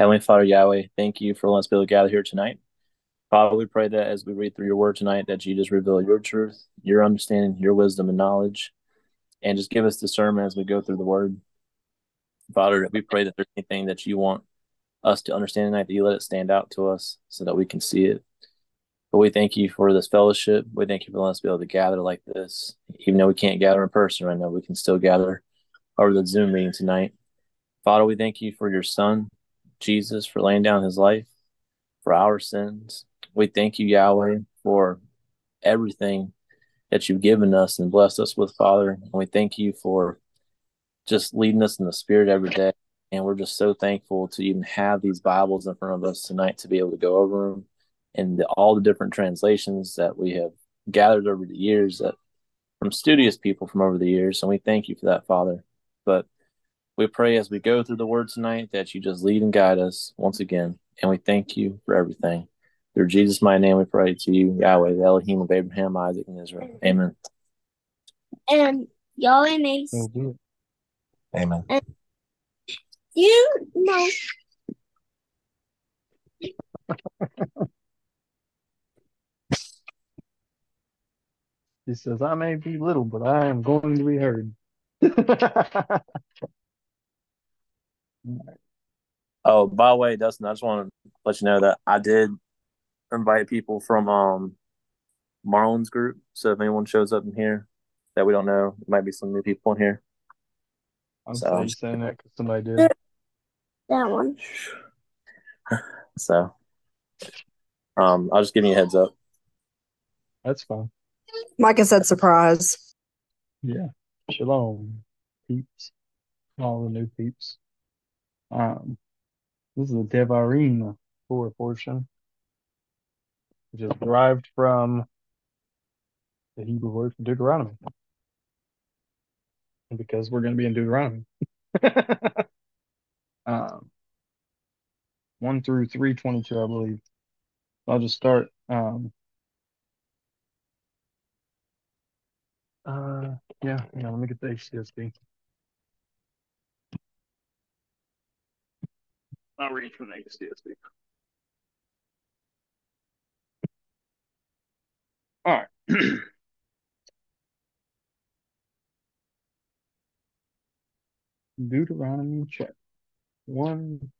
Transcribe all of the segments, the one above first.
Heavenly Father Yahweh, thank you for letting us be able to gather here tonight. Father, we pray that as we read through your word tonight, that you just reveal your truth, your understanding, your wisdom and knowledge, and just give us discernment as we go through the word. Father, we pray that there's anything that you want us to understand tonight, that you let it stand out to us so that we can see it. But we thank you for this fellowship. We thank you for letting us be able to gather like this. Even though we can't gather in person right now, we can still gather over the Zoom meeting tonight. Father, we thank you for your son, Jesus, for laying down his life for our sins. We thank you, Yahweh, for everything that you've given us and blessed us with, Father. And we thank you for just leading us in the Spirit every day. And we're just so thankful to even have these Bibles in front of us tonight to be able to go over them and the, all the different translations that we have gathered over the years that from studious people from over the years. And we thank you for that, Father. But we pray as we go through the word tonight that you just lead and guide us once again. And we thank you for everything. Through Jesus' my name, we pray to you, Yahweh, the Elohim of Abraham, Isaac, and Israel. Amen. And Yahweh makes Amen. you know. He says, I may be little, but I am going to be heard. Oh, by the way, Dustin, I just want to let you know that I did invite people from um Marlon's group. So if anyone shows up in here that we don't know, there might be some new people in here. I'm So- sorry saying that because somebody did. That one. So um I'll just give you a heads up. That's fine. Micah said surprise. Yeah. Shalom, peeps. All the new peeps. Um, this is a Devarim for portion, which is derived from the Hebrew word for Deuteronomy. And because we're going to be in Deuteronomy. um, 1 through 322, I believe. I'll just start. Um, uh, yeah, yeah, let me get the HCSB. I'll read from the HCSB. All right. Deuteronomy chapter 1.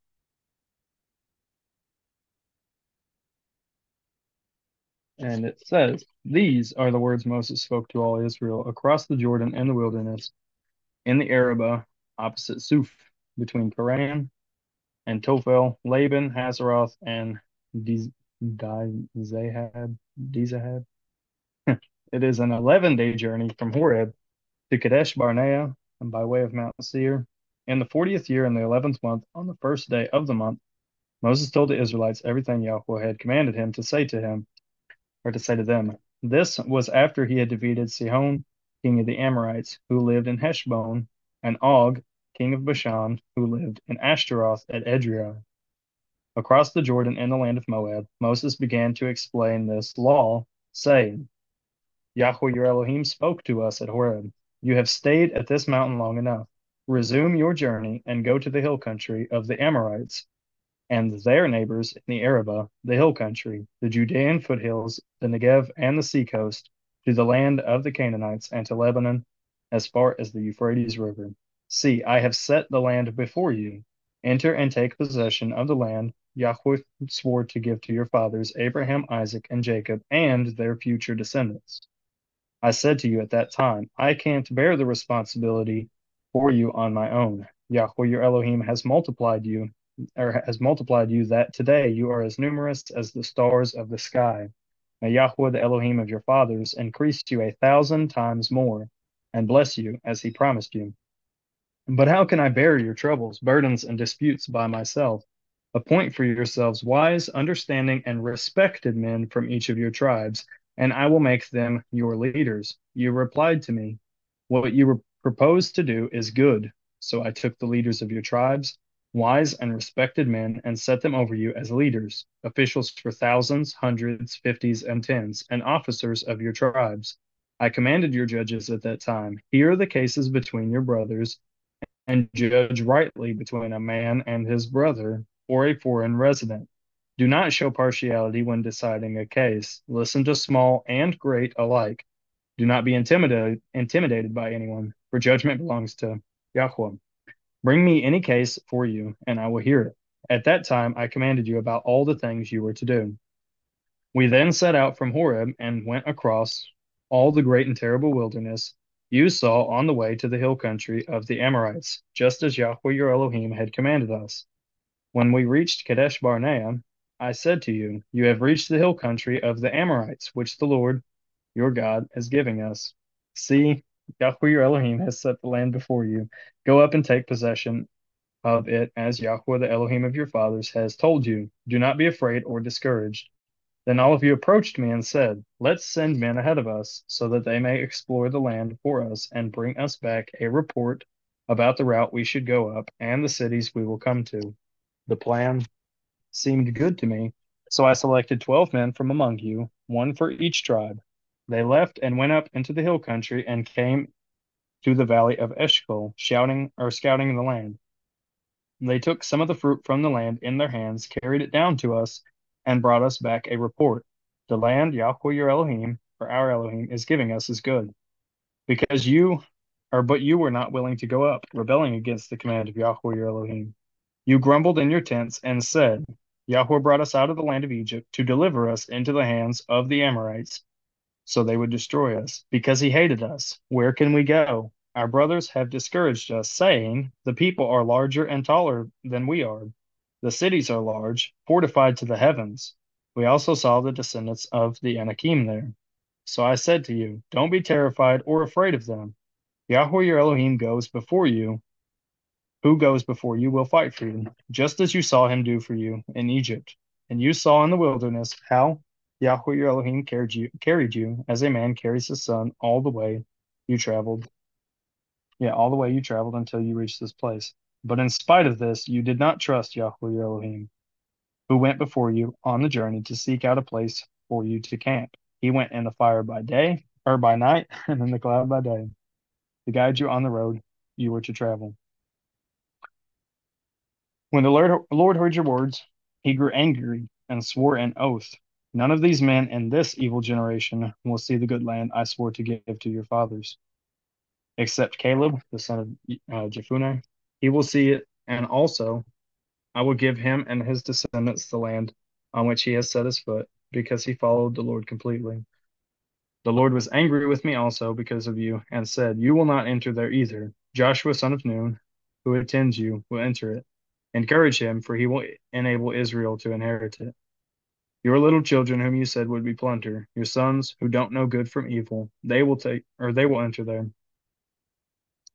And it says, These are the words Moses spoke to all Israel across the Jordan and the wilderness, in the Arabah, opposite Suf, between Paran and Tophel, Laban, Hazeroth, and Diz- Dizahab. Dizahab. it is an 11 day journey from Horeb to Kadesh Barnea, and by way of Mount Seir. In the 40th year, in the 11th month, on the first day of the month, Moses told the Israelites everything Yahweh had commanded him to say to him, or to say to them. This was after he had defeated Sihon, king of the Amorites, who lived in Heshbon, and Og, king of Bashan, who lived in Ashtaroth at Edrei. Across the Jordan in the land of Moab, Moses began to explain this law, saying, Yahweh your Elohim spoke to us at Horeb. You have stayed at this mountain long enough. Resume your journey and go to the hill country of the Amorites and their neighbors in the Arabah, the hill country, the Judean foothills, the Negev, and the seacoast, to the land of the Canaanites and to Lebanon, as far as the Euphrates River. See, I have set the land before you. Enter and take possession of the land Yahweh swore to give to your fathers, Abraham, Isaac, and Jacob, and their future descendants. I said to you at that time, I can't bear the responsibility for you on my own. Yahweh your Elohim has multiplied you, or has multiplied you, that today you are as numerous as the stars of the sky. May Yahweh the Elohim of your fathers increase you a thousand times more, and bless you as he promised you. But how can I bear your troubles, burdens, and disputes by myself? Appoint for yourselves wise, understanding, and respected men from each of your tribes, and I will make them your leaders. You replied to me, What you propose to do is good. So I took the leaders of your tribes, wise and respected men, and set them over you as leaders, officials for thousands, hundreds, fifties, and tens, and officers of your tribes. I commanded your judges at that time, Hear the cases between your brothers, and judge rightly between a man and his brother, or a foreign resident. Do not show partiality when deciding a case. Listen to small and great alike. Do not be intimidated, intimidated by anyone, for judgment belongs to Yahweh. Bring me any case for you, and I will hear it. At that time I commanded you about all the things you were to do. We then set out from Horeb and went across all the great and terrible wilderness you saw on the way to the hill country of the Amorites, just as Yahweh your Elohim had commanded us. When we reached Kadesh Barnea, I said to you, You have reached the hill country of the Amorites, which the Lord your God is giving us. See, Yahweh your Elohim has set the land before you. Go up and take possession of it as Yahweh the Elohim of your fathers has told you. Do not be afraid or discouraged. Then all of you approached me and said, Let's send men ahead of us, so that they may explore the land for us and bring us back a report about the route we should go up and the cities we will come to. The plan seemed good to me, so I selected twelve men from among you, one for each tribe. They left and went up into the hill country and came to the valley of Eshcol, shouting or scouting the land. They took some of the fruit from the land in their hands, carried it down to us, and brought us back a report. The land Yahweh your Elohim, or our Elohim, is giving us is good. Because you, or but you were not willing to go up, rebelling against the command of Yahweh your Elohim. You grumbled in your tents and said, Yahweh brought us out of the land of Egypt to deliver us into the hands of the Amorites, so they would destroy us, because he hated us. Where can we go? Our brothers have discouraged us, saying, The people are larger and taller than we are. The cities are large, fortified to the heavens. We also saw the descendants of the Anakim there. So I said to you, Don't be terrified or afraid of them. Yahweh your Elohim goes before you. Who goes before you will fight for you, just as you saw him do for you in Egypt. And you saw in the wilderness how Yahweh your Elohim carried you, carried you as a man carries his son all the way you traveled. Yeah, all the way you traveled until you reached this place. But in spite of this, you did not trust Yahweh Elohim, who went before you on the journey to seek out a place for you to camp. He went in the fire by day or by night, and in the cloud by day, to guide you on the road you were to travel. When the Lord, Lord heard your words, he grew angry and swore an oath. None of these men in this evil generation will see the good land I swore to give to your fathers, except Caleb, the son of uh, Jephunneh. He will see it, and also I will give him and his descendants the land on which he has set his foot, because he followed the Lord completely. The Lord was angry with me also because of you, and said, You will not enter there either. Joshua, son of Nun, who attends you, will enter it. Encourage him, for he will enable Israel to inherit it. Your little children, whom you said would be plunder, your sons who don't know good from evil, they will take, or they will enter there.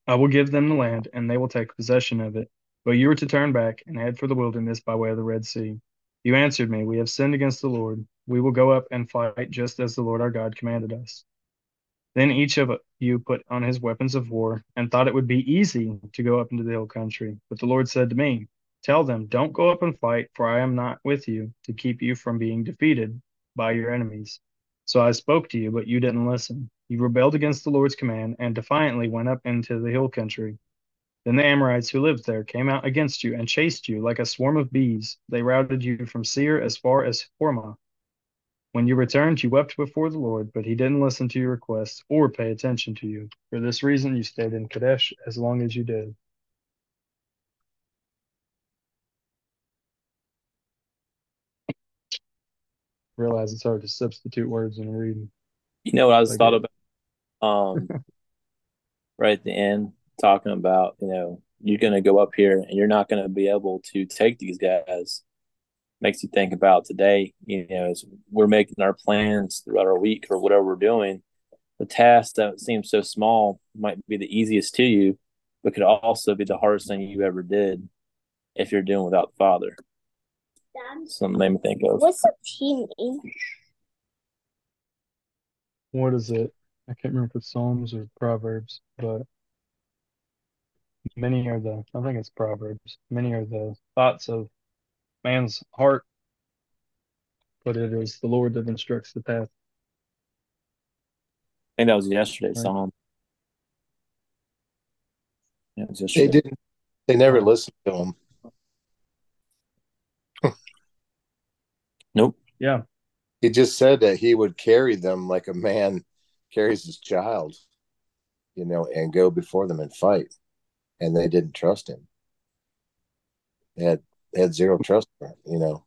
I will give them the land, and they will take possession of it. But you are to turn back and head for the wilderness by way of the Red Sea. You answered me, We have sinned against the Lord. We will go up and fight just as the Lord our God commanded us. Then each of you put on his weapons of war and thought it would be easy to go up into the hill country. But the Lord said to me, Tell them, don't go up and fight, for I am not with you to keep you from being defeated by your enemies. So I spoke to you, but you didn't listen. You rebelled against the Lord's command and defiantly went up into the hill country. Then the Amorites who lived there came out against you and chased you like a swarm of bees. They routed you from Seir as far as Hormah. When you returned, you wept before the Lord, but he didn't listen to your requests or pay attention to you. For this reason, you stayed in Kadesh as long as you did. Realize it's hard to substitute words in reading. You know what I was Like thought about um right at the end talking about, you know, you're gonna go up here and you're not gonna be able to take these guys. Makes you think about today, you know, as we're making our plans throughout our week or whatever we're doing, the task that seems so small might be the easiest to you, but could also be the hardest thing you ever did if you're doing without the Father. Dad, Something made me think of. what's a team name? What is it? I can't remember if it's Psalms or Proverbs, but many are the, I think it's Proverbs, many are the thoughts of man's heart, but it is the Lord that instructs the path. I think that was yesterday's Right. song. Yeah, it was They didn't. They never listened to him. Nope. Yeah. He just said that he would carry them like a man carries his child, you know, and go before them and fight. And they didn't trust him. They had they had zero trust, you know,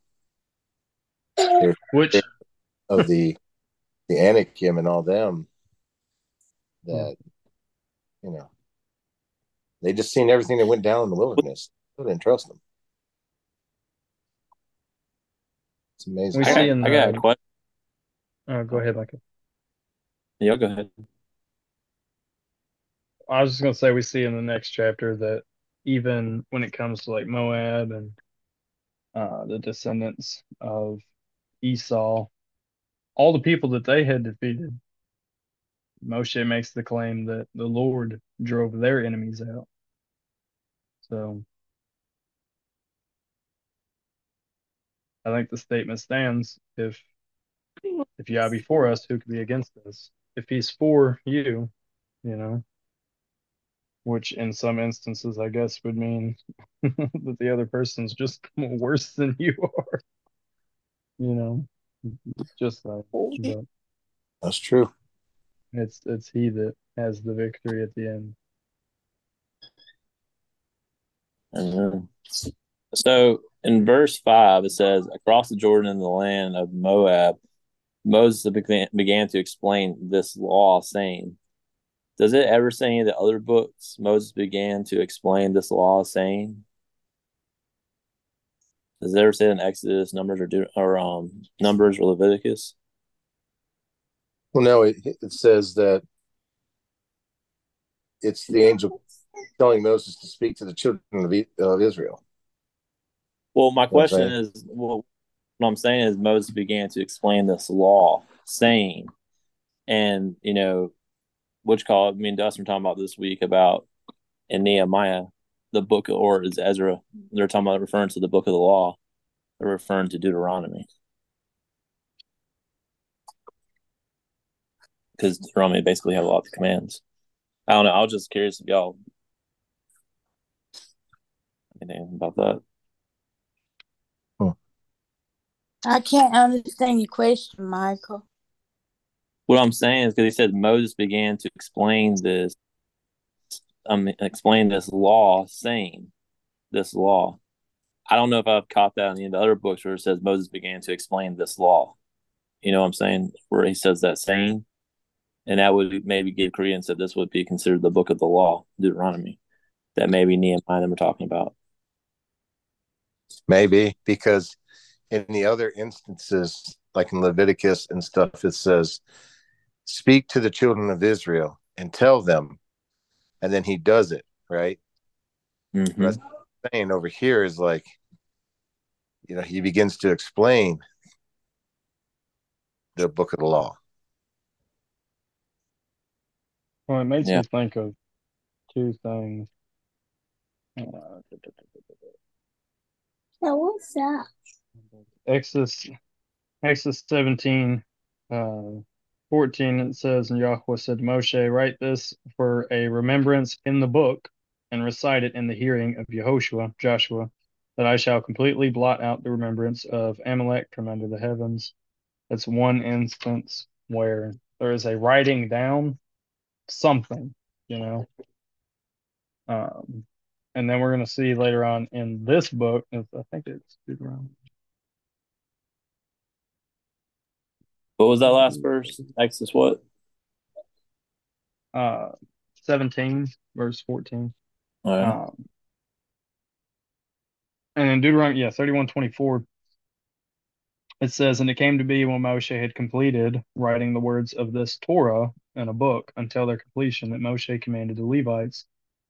Which of the the Anakim and all them that you know they just seen everything that went down in the wilderness. They didn't trust them. It's amazing. We I see got, in I got a the- question. oh, go ahead, Michael. Yeah, go ahead. I was just gonna say we see in the next chapter that even when it comes to like Moab and uh, the descendants of Esau, all the people that they had defeated, Moshe makes the claim that the Lord drove their enemies out. So I think the statement stands if if Yah be for us, who could be against us? If he's for you, you know, which in some instances I guess would mean that the other person's just worse than you are. You know, just like but That's true. it's it's he that has the victory at the end. So in verse 5, it says, Across the Jordan in the land of Moab, Moses began, began to explain this law, saying, Does it ever say in the other books Moses began to explain this law, saying? Does it ever say in Exodus, Numbers, or, Deut- or um, Numbers or Leviticus? Well, no, it, it says that it's the angel telling Moses to speak to the children of, E- of Israel. Well, my Okay. question is, well, what I'm saying is Moses began to explain this law, saying, and you know, which call me and Dustin were talking about this week about in Nehemiah, the book of or is Ezra, they're talking about referring to the book of the law, they're referring to Deuteronomy. Because Deuteronomy basically had a lot of commands. I don't know. I was just curious if y'all anything about that. I can't understand your question, Michael. What I'm saying is because he said Moses began to explain this, um, explain this law, saying this law. I don't know if I've caught that in any of the other books where it says Moses began to explain this law. You know what I'm saying? Where he says that saying, and that would maybe give credence that this would be considered the book of the law, Deuteronomy, that maybe Nehemiah and them are talking about. Maybe because in the other instances, like in Leviticus and stuff, it says, Speak to the children of Israel and tell them. And then he does it, right? Mhm. That's saying over here is like, you know, he begins to explain the book of the law. Well, it makes Yeah. me think of two things. Uh, So what's that? Exodus, Exodus 17, uh, 14, it says, And Yahweh said to Moshe, Write this for a remembrance in the book and recite it in the hearing of Yehoshua, Joshua, that I shall completely blot out the remembrance of Amalek from under the heavens. That's one instance where there is a writing down something, you know. Um, and then we're going to see later on in this book, I think it's Deuteronomy. What was that last verse? Exodus what? uh 17 verse 14 All right. um and in deuteronomy yeah 31 24 it says and it came to be when moshe had completed writing the words of this torah in a book until their completion that moshe commanded the levites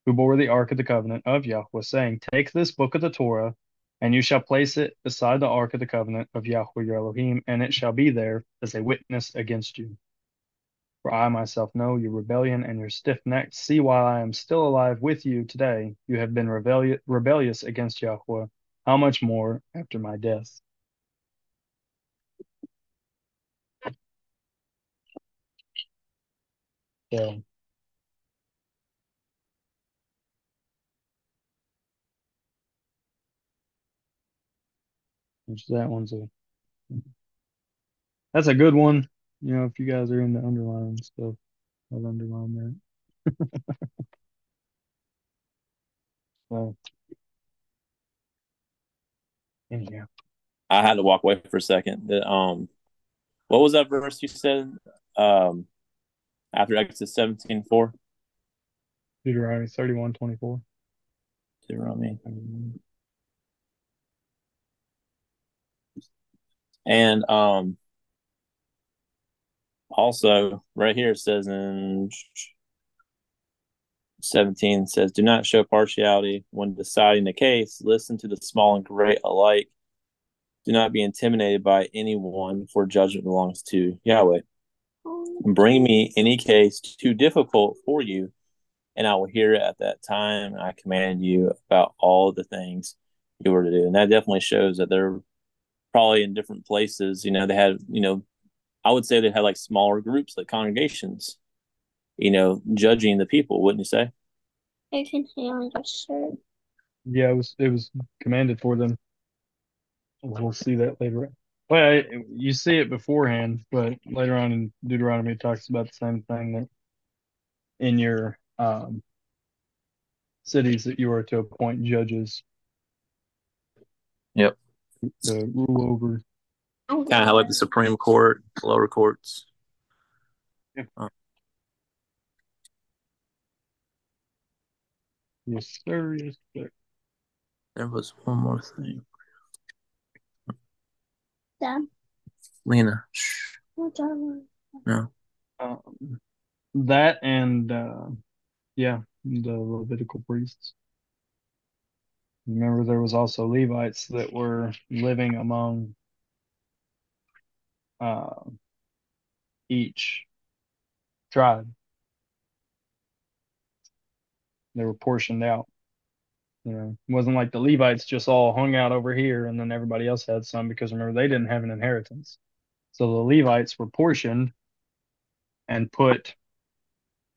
who bore the ark of the covenant of yahweh saying take this book of the torah and you shall place it beside the ark of the covenant of yahweh your elohim and it shall be there as a witness against you For I myself know your rebellion and your stiff neck. See, while I am still alive with you today, you have been rebellious, rebellious against Yahweh. How much more after my death? So, which that one's a that's a good one. You know, if you guys are into underline stuff, I'll underline that. so, anyhow, I had to walk away for a second. The, um, what was that verse you said? Um, after Exodus seventeen four. Deuteronomy thirty one twenty four. Deuteronomy. And um, also right here it says in 17 says, Do not show partiality when deciding a case. Listen to the small and great alike. Do not be intimidated by anyone, for judgment belongs to Yahweh. Bring me any case too difficult for you, and I will hear it at that time. I command you about all the things you were to do. And that definitely shows that they're probably in different places. You know, they had, you know, I would say they had like smaller groups, like congregations, you know, judging the people, wouldn't you say? I can see on your shirt. Yeah, it was it was commanded for them. We'll see that later. on. Well, you see it beforehand, but later on in Deuteronomy it talks about the same thing that in your um, cities that you are to appoint judges. Yep. To rule over. Kind of like the Supreme Court, lower courts. Yeah. Uh, Yes, sir. Yes, sir. there was one more thing. Dad, Lena. Shh. that? No. Um, that and uh, yeah, the Levitical priests. Remember, there was also Levites that were living among uh, each tribe. They were portioned out. You know, it wasn't like the Levites just all hung out over here and then everybody else had some because remember they didn't have an inheritance. So the Levites were portioned and put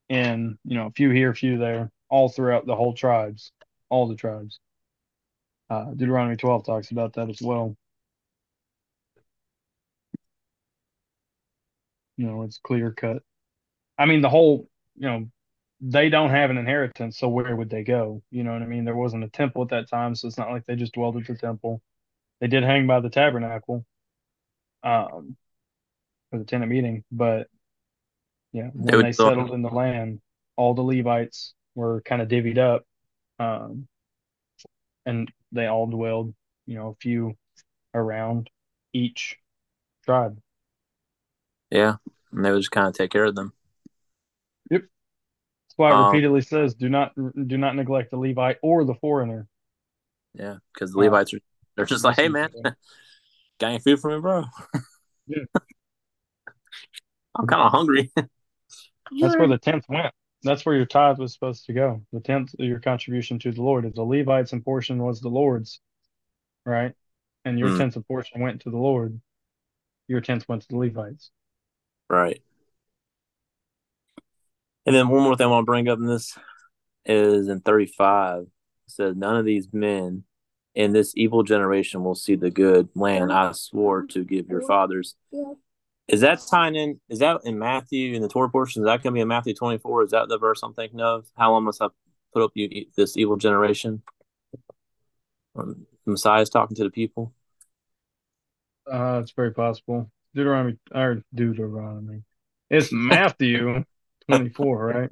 in, you know, a few here, a few there, all throughout the whole tribes, all the tribes. Uh, Deuteronomy 12 talks about that as well. You know, it's clear cut. I mean, the whole, you know, they don't have an inheritance, so where would they go? You know what I mean? There wasn't a temple at that time, so it's not like they just dwelled at the temple. They did hang by the tabernacle um, for the tent of meeting, but yeah, They when they still- settled in the land, all the Levites were kind of divvied up, um, and they all dwelled, you know, a few around each tribe. Yeah. And they would just kind of take care of them. Yep. That's why it Um, repeatedly says, "Do not do not neglect the Levite or the foreigner." Yeah. Because the Uh, Levites are, they're just like, hey, man, got any food for me, bro? Yeah. I'm kind of hungry. That's where the tenth went. That's where your tithe was supposed to go. The tenth, of your contribution to the Lord. If the Levites and portion was the Lord's, right, and your Hmm. tenth of portion went to the Lord, your tenth went to the Levites. Right. And then one more thing I want to bring up in this is in 35 it says none of these men in this evil generation will see the good land I swore to give your fathers. Is that tying in? Is that in Matthew in the Torah portion? Is that going to be in Matthew 24? Is that the verse I'm thinking of? How long must I put up you this evil generation? Um, Messiah's talking to the people. Uh, it's very possible. Deuteronomy or Deuteronomy. It's Matthew twenty four, right?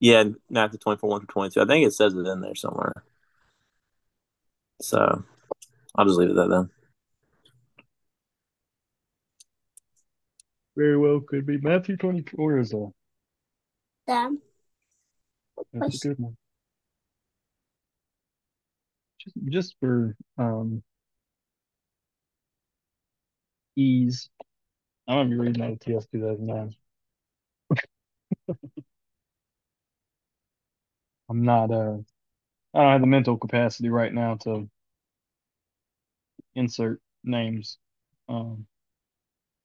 Yeah, Matthew 24, 1 through 22. I think it says it in there somewhere. So I'll just leave it at that then. Very well could be Matthew twenty four is a Dad, that's a good one. Just just for um ease, I'm gonna be reading out of TS two thousand nine. I'm not uh I don't have the mental capacity right now to insert names. Um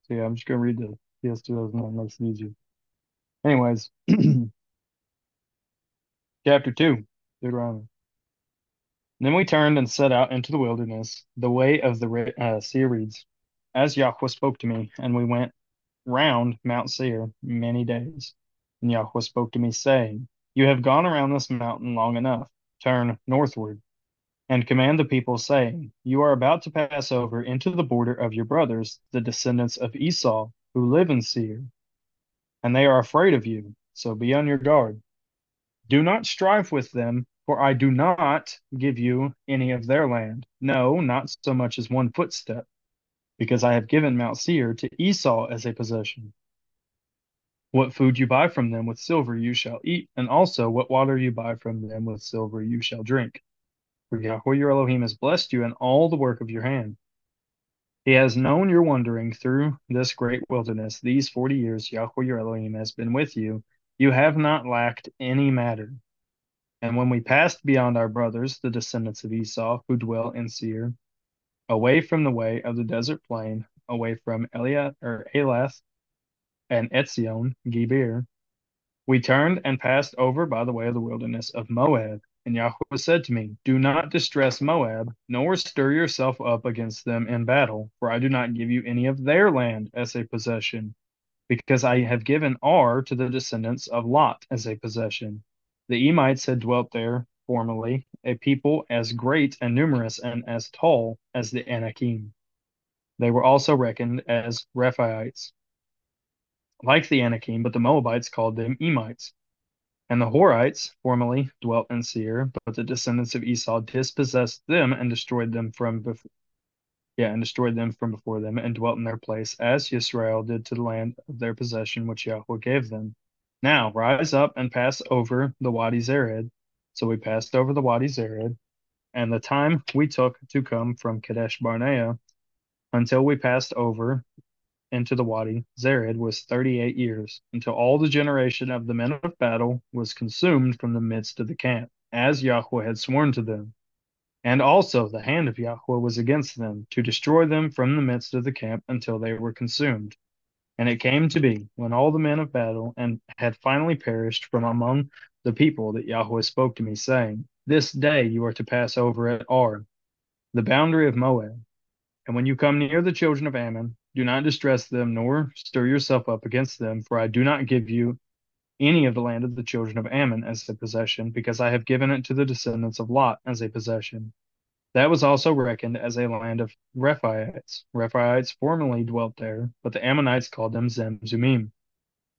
so yeah, I'm just gonna read the TS two thousand nine makes it easier. Anyways, chapter two, Deuteronomy. Then we turned and set out into the wilderness, the way of the uh, Syrians. as Yahweh spoke to me, and we went round Mount Seir many days. And Yahweh spoke to me, saying, You have gone around this mountain long enough. Turn northward, and command the people, saying, You are about to pass over into the border of your brothers, the descendants of Esau, who live in Seir. And they are afraid of you, so be on your guard. Do not strive with them, for I do not give you any of their land, no, not so much as one footstep, because I have given Mount Seir to Esau as a possession. What food you buy from them with silver you shall eat, and also what water you buy from them with silver you shall drink. For Yahweh your Elohim has blessed you in all the work of your hand. He has known your wandering through this great wilderness. These forty years Yahweh your Elohim has been with you. You have not lacked any matter. And when we passed beyond our brothers, the descendants of Esau, who dwell in Seir, away from the way of the desert plain, away from Eliah or Elath and Etzion, Geber, we turned and passed over by the way of the wilderness of Moab. And Yahweh said to me, Do not distress Moab, nor stir yourself up against them in battle, for I do not give you any of their land as a possession, because I have given Ar to the descendants of Lot as a possession. The Emites had dwelt there formerly, a people as great and numerous and as tall as the Anakim. They were also reckoned as Rephaites, like the Anakim, but the Moabites called them Emites. And the Horites formerly dwelt in Seir, but the descendants of Esau dispossessed them and destroyed them from before. Yeah, and destroyed them from before them, and dwelt in their place, as Israel did to the land of their possession which Yahweh gave them. Now rise up and pass over the Wadi Zered. So we passed over the Wadi Zered, and the time we took to come from Kadesh Barnea until we passed over into the Wadi Zered was thirty eight years, until all the generation of the men of battle was consumed from the midst of the camp, as Yahweh had sworn to them. And also the hand of Yahweh was against them, to destroy them from the midst of the camp until they were consumed. And it came to be, when all the men of battle and had finally perished from among the people, that Yahweh spoke to me, saying, This day you are to pass over at Ar, the boundary of Moab. And when you come near the children of Ammon, do not distress them, nor stir yourself up against them, for I do not give you any of the land of the children of Ammon as a possession, because I have given it to the descendants of Lot as a possession. That was also reckoned as a land of Rephaites. Rephaites formerly dwelt there, but the Ammonites called them Zamzummim,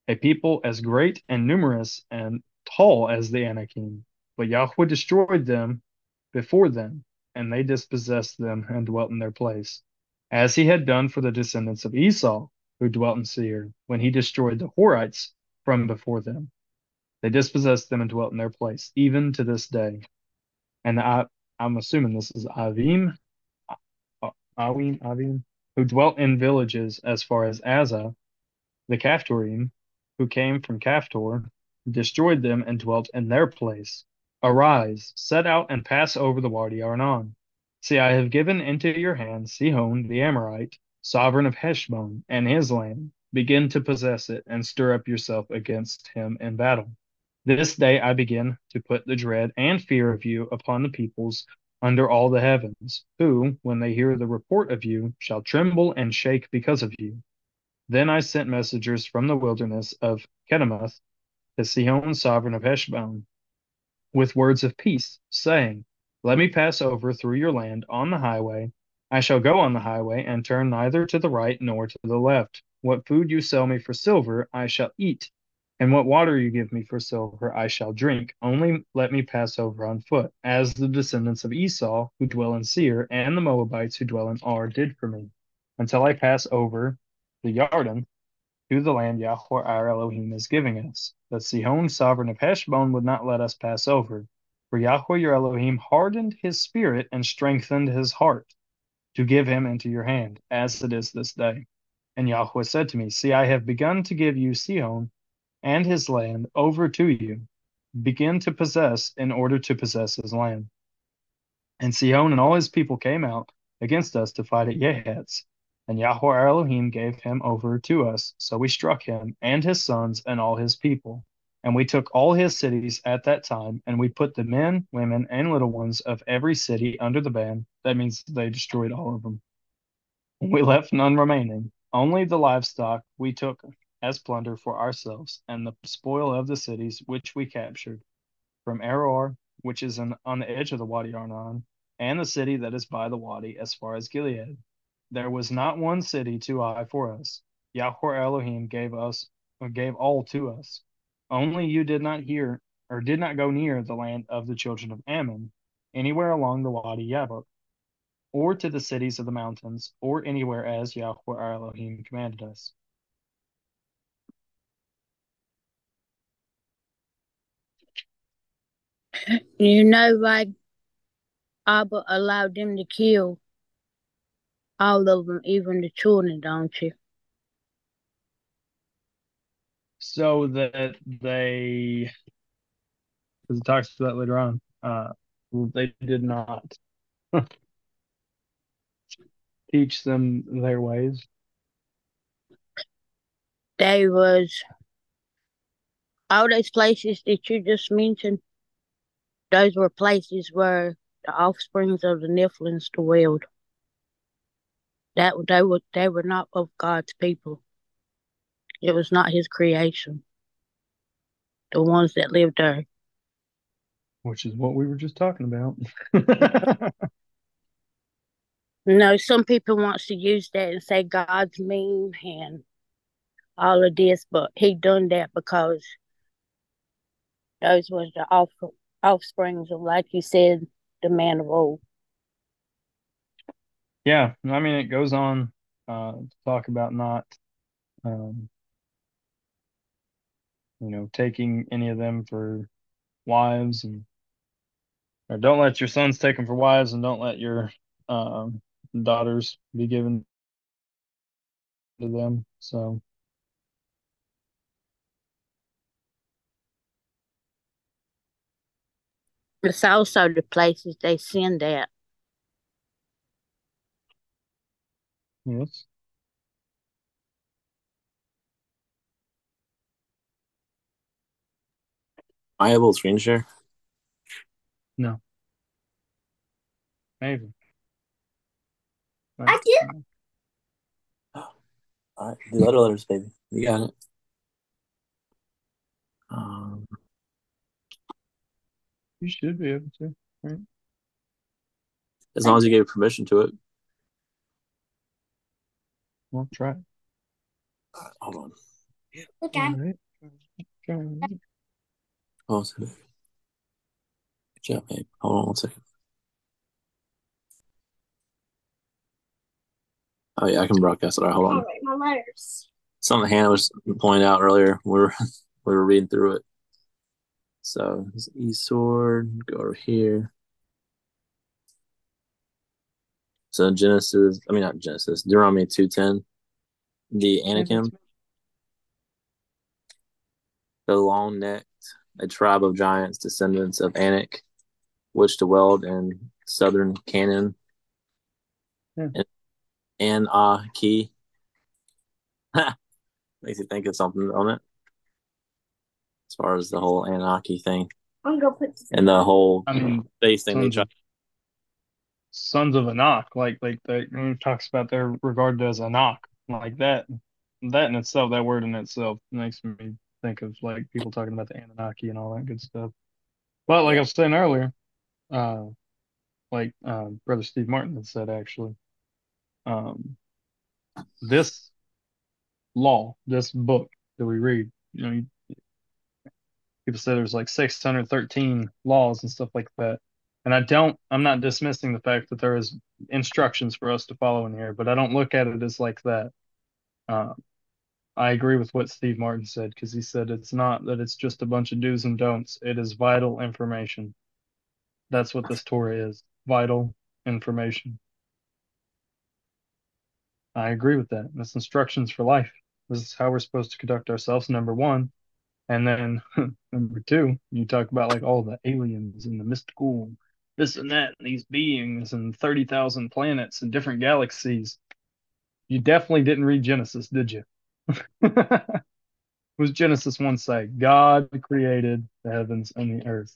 a people as great and numerous and tall as the Anakim. But Yahweh destroyed them before them, and they dispossessed them and dwelt in their place, as he had done for the descendants of Esau, who dwelt in Seir, when he destroyed the Horites from before them. They dispossessed them and dwelt in their place, even to this day. And I, I'm assuming this is Avim, Awim, Avim, who dwelt in villages as far as Azza, the Caphtorim, who came from Caphtor, destroyed them and dwelt in their place. Arise, set out and pass over the Wadi Arnon. See, I have given into your hand Sihon the Amorite, sovereign of Heshbon, and his land. Begin to possess it and stir up yourself against him in battle. This day I begin to put the dread and fear of you upon the peoples under all the heavens, who, when they hear the report of you, shall tremble and shake because of you. Then I sent messengers from the wilderness of Kedemoth to Sihon, sovereign of Heshbon, with words of peace, saying, Let me pass over through your land on the highway. I shall go on the highway and turn neither to the right nor to the left. What food you sell me for silver, I shall eat, and what water you give me for silver, I shall drink. Only let me pass over on foot, as the descendants of Esau, who dwell in Seir, and the Moabites who dwell in Ar, did for me, until I pass over the Yarden to the land Yahweh our Elohim is giving us. But Sihon, sovereign of Heshbon, would not let us pass over. For Yahweh your Elohim hardened his spirit and strengthened his heart to give him into your hand, as it is this day. And Yahweh said to me, See, I have begun to give you Sihon and his land over to you. Begin to possess in order to possess his land. And Sihon and all his people came out against us to fight at Yahatz. And Yahweh Elohim gave him over to us. So we struck him and his sons and all his people. And we took all his cities at that time, and we put the men, women, and little ones of every city under the ban. That means they destroyed all of them. We left none remaining, only the livestock we took as plunder for ourselves, and the spoil of the cities which we captured, from Aroer, which is on the edge of the Wadi Arnon, and the city that is by the Wadi, as far as Gilead. There was not one city too high for us. Yahweh Elohim gave us gave all to us. Only you did not hear or did not go near the land of the children of Ammon, anywhere along the Wadi Yabok, or to the cities of the mountains, or anywhere as Yahweh our Elohim commanded us. You know why Abba allowed them to kill all of them, even the children, don't you? So that they, because it talks about that later on, uh, they did not teach them their ways. They was all those places that you just mentioned. Those were places where the offsprings of the Nephilims dwelled. That they were they were not of God's people. It was not His creation. The ones that lived there. Which is what we were just talking about. No, some people wants to use that and say God's mean and all of this, but He done that because those was the off offsprings of, like you said, the man of old. yeah, I mean, it goes on uh, to talk about not, um, you know, taking any of them for wives and or don't let your sons take them for wives and don't let your um, daughters be given to them. So It's also the places they send at. yes, I have a little screen share. no, maybe. I do. All right, the other letters, baby. You got it. Um, You should be able to. right? as long as you gave permission to it. Well, try. Hold on. Okay. All right. Try. A second. Good job, babe. Hold on one second. Oh yeah, I can broadcast it. All right, hold on. right, my letters. Something Hannah was pointing out earlier. We were we were reading through it. So it's E sword, go over here. So Genesis, I mean not Genesis, Deuteronomy two ten, the Anakim, the long necked, a tribe of giants, descendants of Anak, which dwelled in southern Canaan, Yeah. and Anaki. Makes you think of something on it. As far as the whole Anaki thing I'm gonna put this and the whole I mean, face thing they sons try. of, sons of Anak, like like that when it talks about they're regarded as Anak, like that. That in itself, that word in itself makes me think of like people talking about the Anunnaki and all that good stuff. But like I was saying earlier, uh, like uh, Brother Steve Martin had said actually, um, this law, this book that we read, you know, people say there's like 613 laws and stuff like that. And I don't, I'm not dismissing the fact that there is instructions for us to follow in here, but I don't look at it as like that. Um, I agree with what Steve Martin said because he said it's not that it's just a bunch of do's and don'ts. It is vital information. That's what this Torah is vital information. I agree with that. That's instructions for life. This is how we're supposed to conduct ourselves, number one. And then number two, you talk about like all the aliens and the mystical, this and that, and these beings and 30,000 planets and different galaxies. You definitely didn't read Genesis, did you? was Genesis 1 say? God created the heavens and the earth.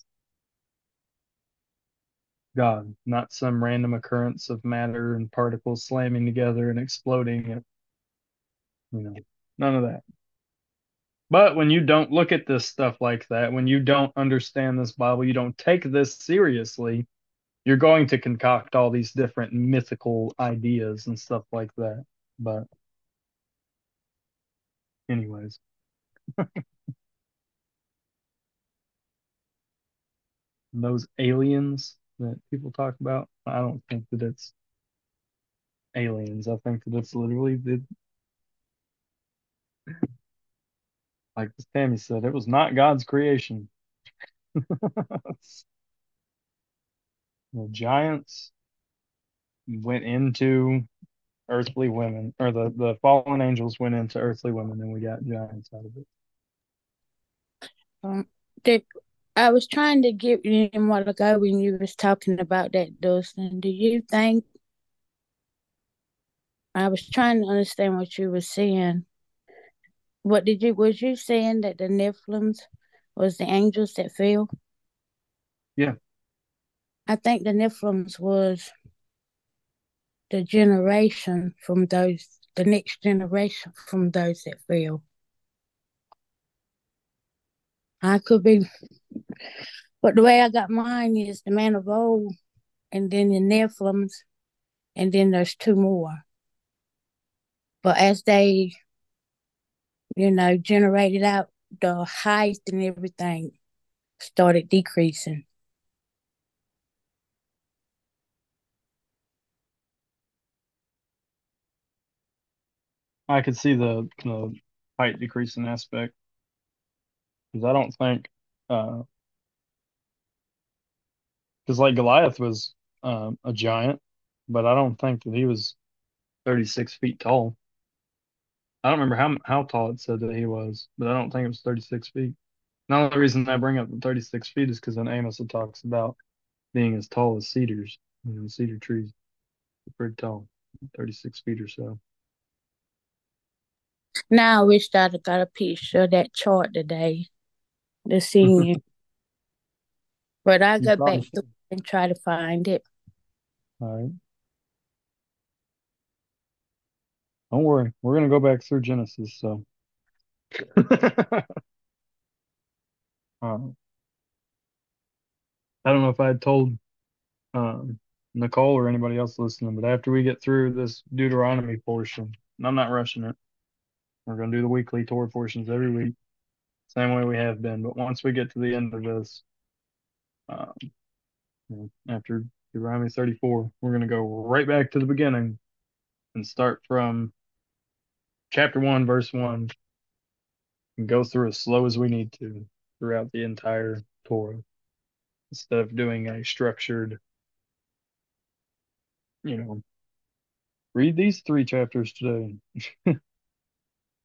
God, not some random occurrence of matter and particles slamming together and exploding. And, you know, none of that. But when you don't look at this stuff like that, when you don't understand this Bible, you don't take this seriously, you're going to concoct all these different mythical ideas and stuff like that. But, anyways. those aliens that people talk about, I don't think that it's aliens. I think that it's literally the like Tammy said, it was not God's creation. the giants went into earthly women, or the, the fallen angels went into earthly women, and we got giants out of it. Um, did I was trying to get you in while ago when you was talking about that, Dustin. Do you think I was trying to understand what you were saying? What did you was you saying that the Nephilims was the angels that fell? Yeah. I think the Nephilims was the generation from those the next generation from those that fell. I could be but the way I got mine is the man of old and then the Nephilims and then there's two more. But as they, you know, generated out the height and everything started decreasing. I could see the the height decreasing aspect because I don't think uh because like Goliath was um, a giant, but I don't think that he was 36 feet tall. I don't remember how how tall it said that he was, but I don't think it was 36 feet. Now the reason I bring up the 36 feet is because in Amos talks about being as tall as cedars. You know, cedar trees are pretty tall, 36 feet or so. Now I wish I'd have got a picture of that chart today to see you. But I You go back should. through and try to find it. All right. Don't worry. We're gonna go back through Genesis, so um, I don't know if I had told um, Nicole or anybody else listening, but after we get through this Deuteronomy portion, and I'm not rushing it, we're gonna do the weekly Torah portions every week, same way we have been. But once we get to the end of this, um, after Deuteronomy 34, we're gonna go right back to the beginning and start from chapter one, verse one, and go through as slow as we need to throughout the entire Torah instead of doing a structured, you know, read these three chapters today.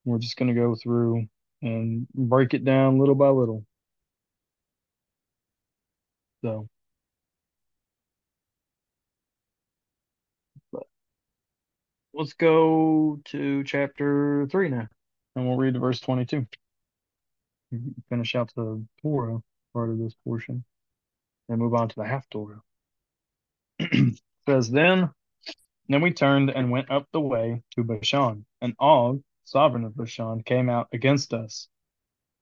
We're just going to go through and break it down little by little. So, but let's go to chapter three now, and we'll read to verse 22. Finish out the Torah part of this portion and move on to the half Torah. says then then we turned and went up the way to Bashan, and Og, sovereign of Bashan, came out against us,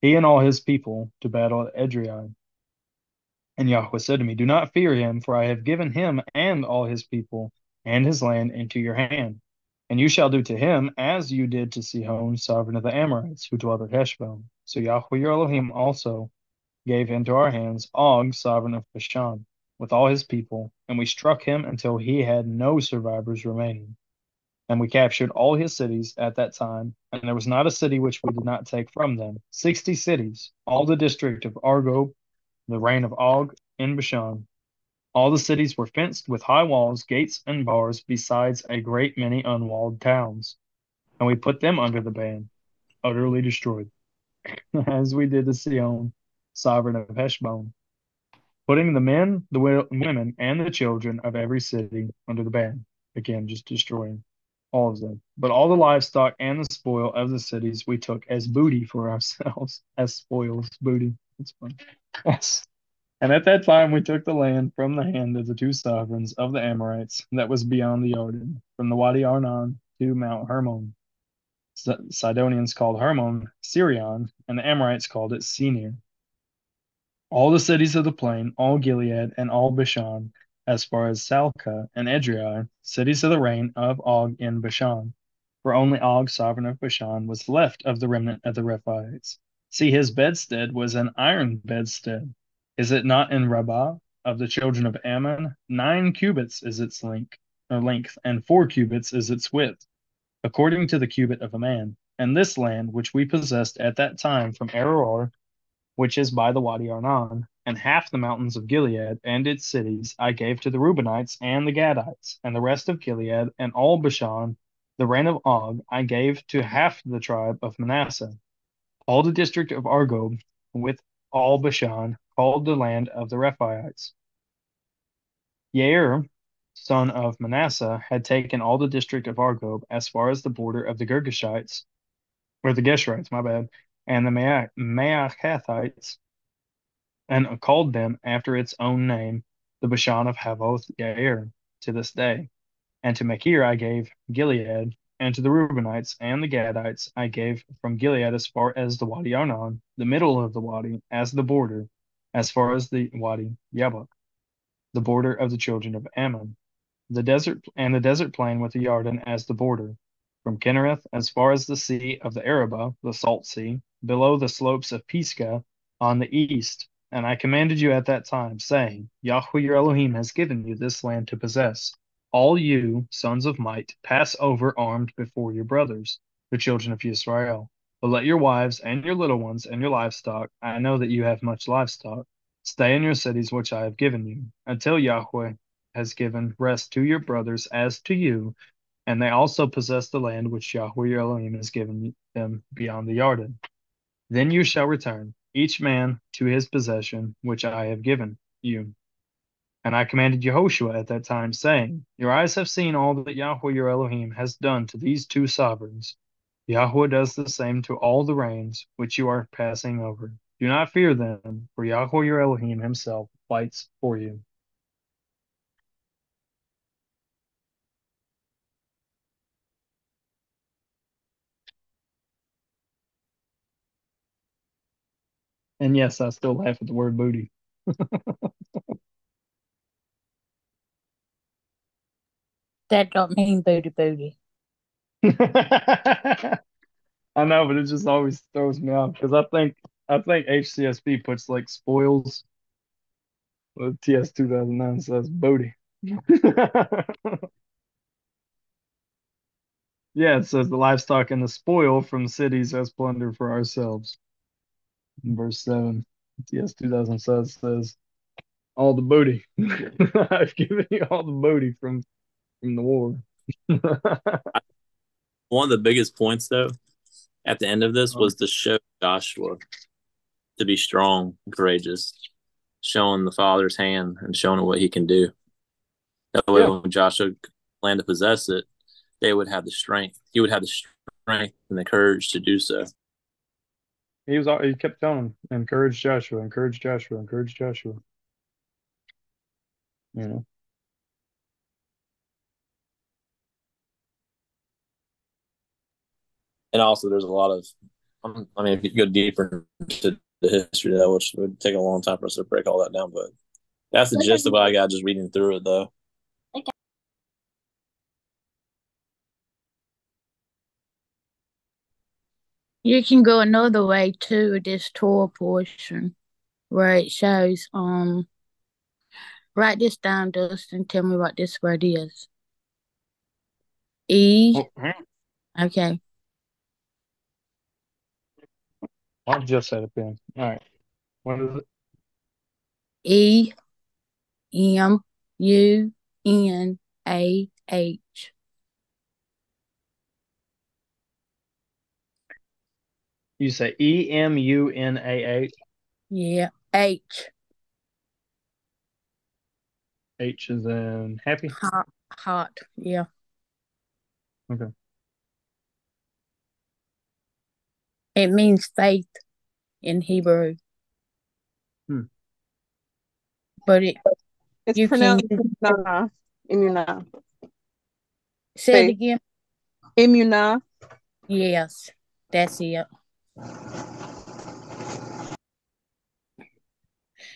he and all his people, to battle at Edrei. And Yahweh said to me, Do not fear him, for I have given him and all his people and his land into your hand. And you shall do to him as you did to Sihon, sovereign of the Amorites, who dwelt at Heshbon. So Yahweh your Elohim also gave into our hands Og, sovereign of Bashan, with all his people, and we struck him until he had no survivors remaining. And we captured all his cities at that time, and there was not a city which we did not take from them. Sixty cities, all the district of Argob, the reign of Og in Bashan. All the cities were fenced with high walls, gates, and bars, besides a great many unwalled towns. And we put them under the ban, utterly destroyed, as we did to Sihon, sovereign of Heshbon, putting the men, the women, and the children of every city under the ban. Again, just destroying all of them. But all the livestock and the spoil of the cities we took as booty for ourselves, as spoils, booty. That's fun. As, And at that time we took the land from the hand of the two sovereigns of the Amorites that was beyond the Jordan, from the Wadi Arnon to Mount Hermon. Sidonians called Hermon Sirion, and the Amorites called it Senir. All the cities of the plain, all Gilead, and all Bashan, as far as Salcah and Edrei, cities of the reign of Og in Bashan. For only Og, sovereign of Bashan, was left of the remnant of the Rephaites. See, his bedstead was an iron bedstead. Is it not in Rabbah of the children of Ammon? Nine cubits is its length, or length, and four cubits is its width according to the cubit of a man. And this land which we possessed at that time from Aroer, which is by the Wadi Arnon, and half the mountains of Gilead and its cities, I gave to the Reubenites and the Gadites, and the rest of Gilead and all Bashan, the reign of Og, I gave to half the tribe of Manasseh. All the district of Argob, with all Bashan, called the land of the Rephaites. Yair, son of Manasseh, had taken all the district of Argob as far as the border of the Girgashites, or the Geshurites, my bad, and the Maacathites, and called them after its own name, the Bashan of Havoth Yair, to this day. And to Machir I gave Gilead, and to the Reubenites and the Gadites I gave from Gilead as far as the Wadi Arnon, the middle of the wadi, as the border, as far as the Wadi Yabok, the border of the children of Ammon the desert and the desert plain with the Yarden as the border, from Kinnereth as far as the sea of the Arabah, the salt sea, below the slopes of Pisgah on the east. And I commanded you at that time, saying, Yahweh your Elohim has given you this land to possess. All you, sons of might, pass over armed before your brothers, the children of Israel. But let your wives and your little ones and your livestock, I know that you have much livestock, stay in your cities which I have given you, until Yahweh has given rest to your brothers as to you, and they also possess the land which Yahweh your Elohim has given them beyond the Yarden. Then you shall return, each man to his possession, which I have given you. And I commanded Yehoshua at that time, saying, Your eyes have seen all that Yahweh your Elohim has done to these two sovereigns. Yahweh does the same to all the reigns which you are passing over. Do not fear them, for Yahweh your Elohim himself fights for you. And yes, I still laugh at the word booty. That don't mean booty booty. I know, but it just always throws me off because I think I think HCSB puts like spoils. Well, TS two thousand nine says booty. yeah, it says the livestock and the spoil from cities as plunder for ourselves. Verse 7, TS 2000 says, says all the booty. I've given you all the booty from from the war. One of the biggest points, though, at the end of this was to show Joshua to be strong and courageous, showing the Father's hand and showing what he can do. That way, yeah. when Joshua planned to possess it, they would have the strength. He would have the strength and the courage to do so he was he kept telling him, encourage Joshua, encourage Joshua, encourage Joshua. You know. And also, there's a lot of, I mean, if you go deeper into the history of that, which would take a long time for us to break all that down, but that's the gist of what I got just reading through it, though. You can go another way too with this Torah portion where it shows um write this down, Dustin. Tell me what this word is. E oh, Okay. I just said it then. All right. What is it? E M U N A H. You say E M U N A H? Yeah. H. H is in happy? Hot. Hot. Yeah. Okay. It means faith in Hebrew. Hmm. but it It's You pronounced can- imuna. Imuna. say Say- it again. Imuna. Yes, that's it.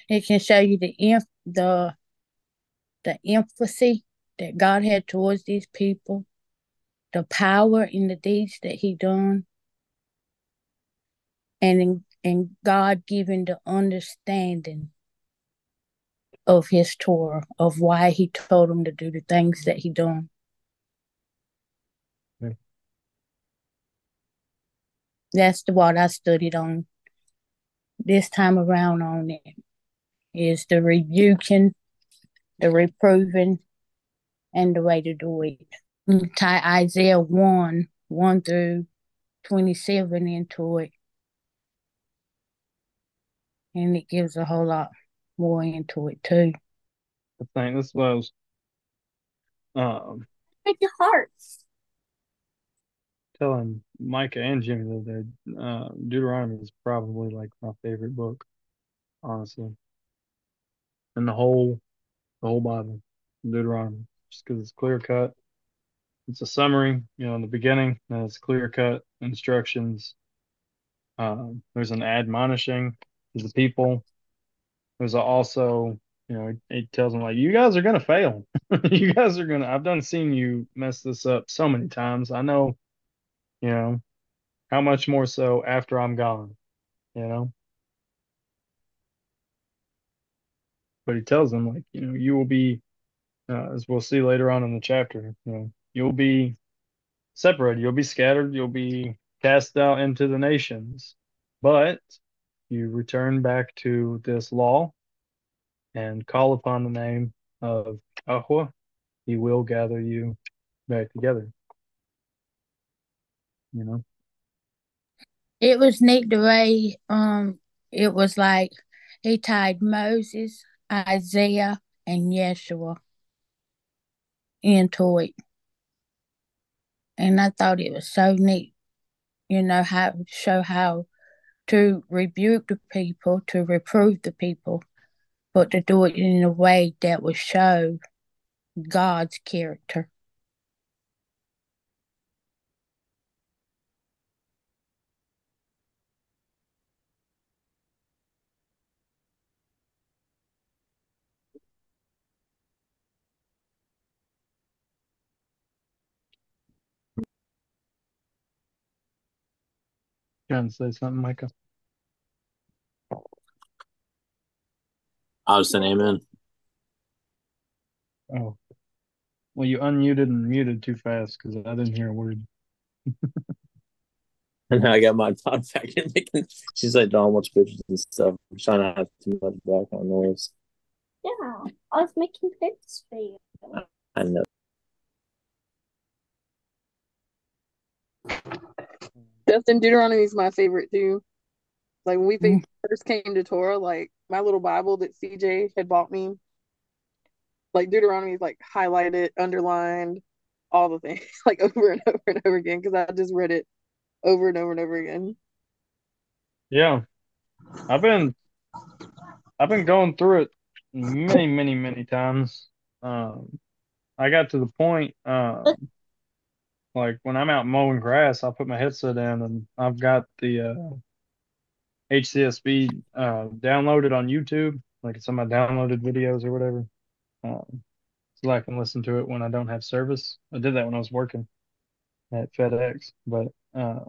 It can show you the inf the the emphasis that God had towards these people, the power in the deeds that He done, and in, and God giving the understanding of His Torah of why He told them to do the things that He done. That's the what I studied on this time around on it is the rebuking, the reproving, and the way to do it. Tie Isaiah 1, 1 through 27 into it. And it gives a whole lot more into it too. I think this was um Make your hearts. Telling Micah and Jimmy that uh, Deuteronomy is probably like my favorite book, honestly. And the whole, the whole Bible, Deuteronomy, just because it's clear cut. It's a summary, you know, in the beginning, and it's clear cut instructions. Um, there's an admonishing to the people. There's also, you know, it, it tells them like, you guys are gonna fail. you guys are gonna. I've done seen you mess this up so many times. I know you know how much more so after i'm gone you know? But he tells them like you know you will be uh, as we'll see later on in the chapter you know you'll be separated you'll be scattered you'll be cast out into the nations but you return back to this law and call upon the name of Ahwa, he will gather you back together you know It was neat the way um it was like he tied Moses, Isaiah, and Yeshua into it. And I thought it was so neat, you know, how show how to rebuke the people, to reprove the people, but to do it in a way that would show God's character. Trying to say something micah I was saying amen. Oh, well, you unmuted and muted too fast because I didn't hear a word. And now I got my pod back in making. She's like drawing much pictures and stuff. I'm trying to have too much background noise. Yeah, I was making pictures for you. I know. Dustin Deuteronomy is my favorite too. Like when we Mm. first came to Torah, like my little Bible that CJ had bought me, like Deuteronomy is like highlighted, underlined, all the things, like over and over and over again because I just read it over and over and over again. Yeah, I've been, I've been going through it many, many, many times. Um, I got to the point, um, like when I'm out mowing grass, I put my headset in and I've got the uh, HCSB uh, downloaded on YouTube, like it's on my downloaded videos or whatever. Um, so I can listen to it when I don't have service. I did that when I was working at FedEx, but um,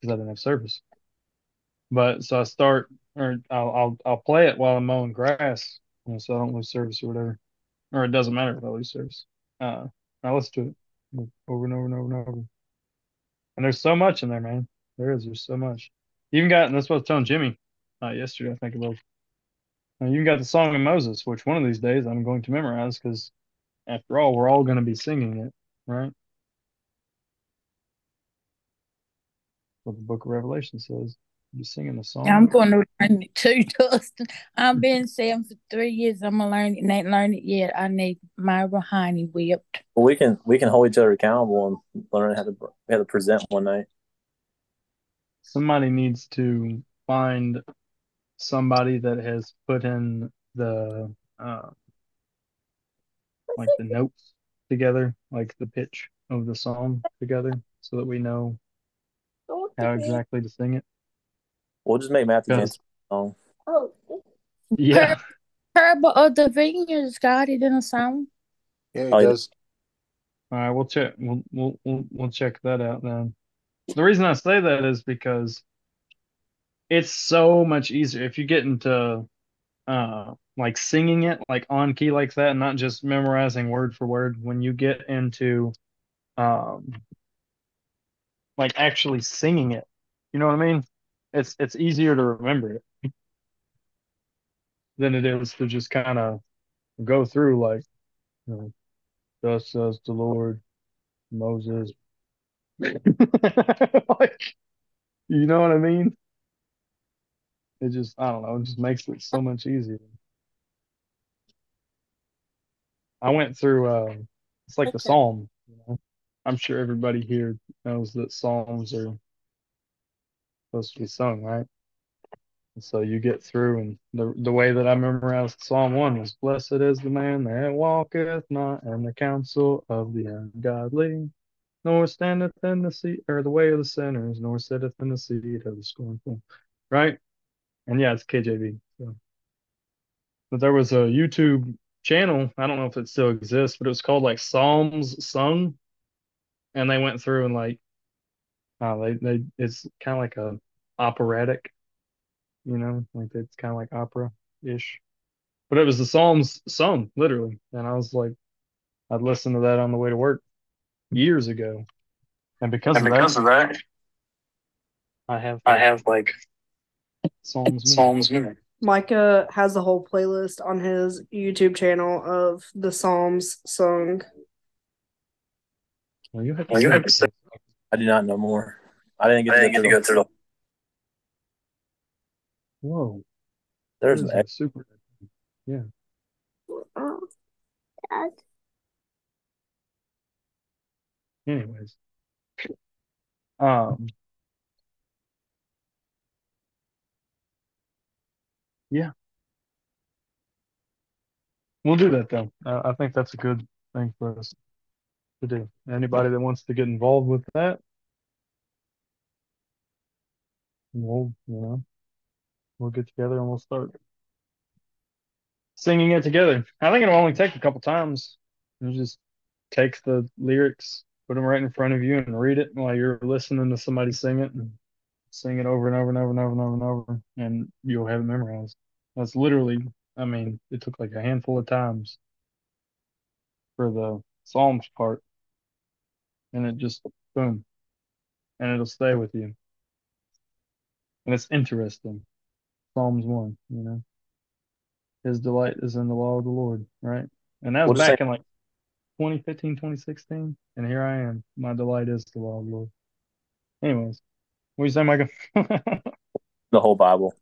because I didn't have service. But so I start, or I'll I'll I'll play it while I'm mowing grass, you know, so I don't lose service or whatever, or it doesn't matter if I lose service. Uh, I listen to it over and over and over and over. And there's so much in there, man. There is. There's so much. You even got, and that's what I was telling Jimmy uh, yesterday. I think about. Uh, you even got the Song of Moses, which one of these days I'm going to memorize because, after all, we're all going to be singing it, right? What the Book of Revelation says. You're singing the song. I'm going to learn it too, Dustin. I've been saying for three years I'm gonna learn it and ain't learned it yet. I need my Rahani whipped. Well, we can we can hold each other accountable and learn how to how to present one night. Somebody needs to find somebody that has put in the uh, like the notes together, like the pitch of the song together, so that we know how exactly to sing it. We'll just make Matthew Because- dance song. Oh, Yeah, Parable of the Vineyards got it in a song. Yeah, it Oh, yeah. does. all right, we'll check. We'll we'll we'll, we'll check that out then. The reason I say that is because it's so much easier if you get into uh like singing it like on key like that, and not just memorizing word for word. When you get into um like actually singing it, you know what I mean? It's it's easier to remember it than it is to just kind of go through like, you know, thus says the Lord, Moses. like, you know what I mean? It just, I don't know, it just makes it so much easier. I went through, uh, it's like the Psalm, you know. I'm sure everybody here knows that Psalms are supposed to be sung, right? And so you get through, and the the way that I memorized Psalm one was, "Blessed is the man that walketh not in the counsel of the ungodly, nor standeth in the seat or the way of the sinners, nor sitteth in the seat of the scornful." Right? And yeah, it's KJV. So. But there was a YouTube channel. I don't know if it still exists, but it was called like Psalms Sung, and they went through and like, uh, they they it's kind of like a operatic, you know, like it's kind of like opera ish. But it was the Psalms sung literally, and I was like, I'd listened to that on the way to work years ago, and because of that, of that, I have I have like Psalms. Psalms Minute. Micah has a whole playlist on his YouTube channel of the Psalms sung. Well, you have to Well, you have to say- I do not know more. I didn't get I to didn't get to go go through the Whoa, There's an super. oh, Dad. Anyways, um, yeah, we'll do that though. I, I think that's a good thing for us to do. Anybody that wants to get involved with that, we'll, you know, we'll get together and we'll start singing it together. I think it'll only take a couple times. You just take the lyrics, put them right in front of you, and read it while you're listening to somebody sing it, and sing it over and over and over and over and over and over, and you'll have it memorized. That's literally, I mean, it took like a handful of times for the Psalms part, and it just boom, and it'll stay with you. And it's interesting. Psalms 1, you know. His delight is in the law of the Lord, right? And that was We'll back say- in like 2015, 2016. And here I am. My delight is the law of the Lord. Anyways, what do you say, Michael? the whole Bible.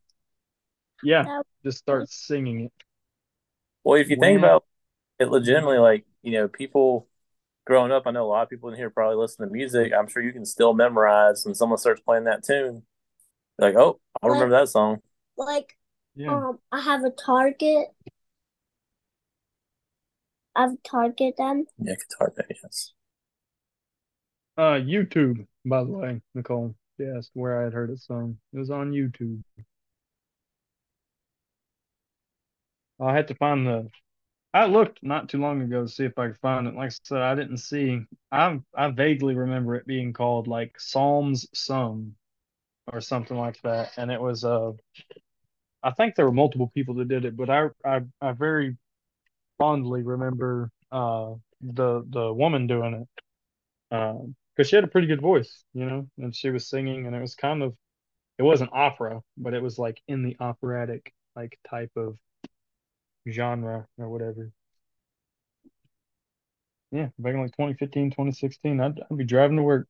yeah, just start singing it. Well, if you think about it, legitimately, like you know, people growing up, I know a lot of people in here probably listen to music. I'm sure you can still memorize when someone starts playing that tune. Like, oh, I remember that song. Like, Yeah. um, I have a target. I have a target then. Yeah, target, pick, yes. Uh, YouTube, by the way, Nicole. She asked where I had heard it sung. It was on YouTube. I had to find the. I looked not too long ago to see if I could find it. Like I said, I didn't see. I I vaguely remember it being called like Psalms Sung, or something like that, and it was uh. I think there were multiple people that did it, but I I I very fondly remember uh the the woman doing it. Um, because she had a pretty good voice, you know, and she was singing, and it was kind of, it wasn't opera, but it was like in the operatic like type of genre or whatever. Yeah, back in like 2015, 2016, I'd, I'd be driving to work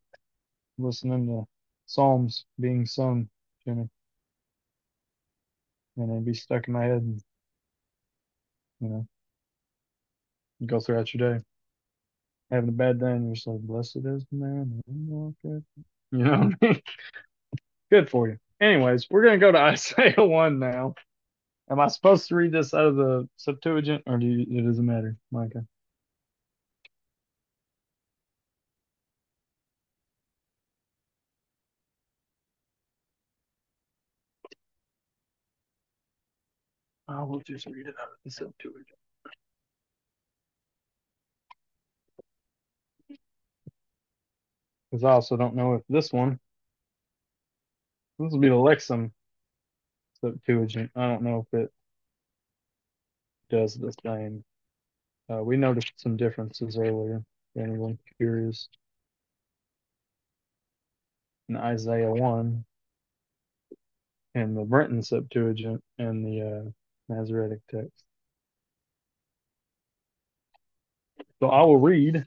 listening to Psalms being sung, Jimmy, and it'd be stuck in my head, and you know, you go throughout your day having a bad day and you're just like, blessed is the man. You know what I mean? Good for you. Anyways, we're going to go to Isaiah 1 now. Am I supposed to read this out of the Septuagint, or do you, it doesn't matter, Micah? I will just read it out of the Septuagint. Because I also don't know if this one, this will be the Lexham Septuagint. I don't know if it does the same. Uh, we noticed some differences earlier. If anyone's curious. In Isaiah 1 and the Brenton Septuagint and the uh, Masoretic text. So I will read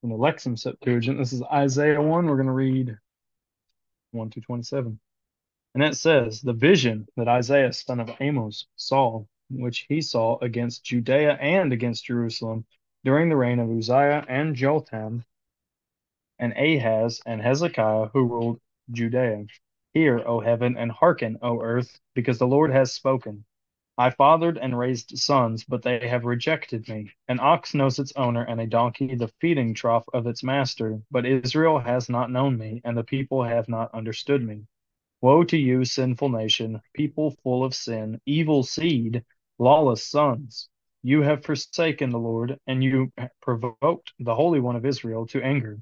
from the Lexham Septuagint. This is Isaiah 1. We're going to read 1 to 27. And it says, The vision that Isaiah, son of Amos, saw, which he saw against Judea and against Jerusalem during the reign of Uzziah and Jotham and Ahaz and Hezekiah, who ruled Judea. Hear, O heaven, and hearken, O earth, because the Lord has spoken. I fathered and raised sons, but they have rejected me. An ox knows its owner, and a donkey the feeding trough of its master. But Israel has not known me, and the people have not understood me. Woe to you, sinful nation, people full of sin, evil seed, lawless sons. You have forsaken the Lord, and you provoked the Holy One of Israel to anger.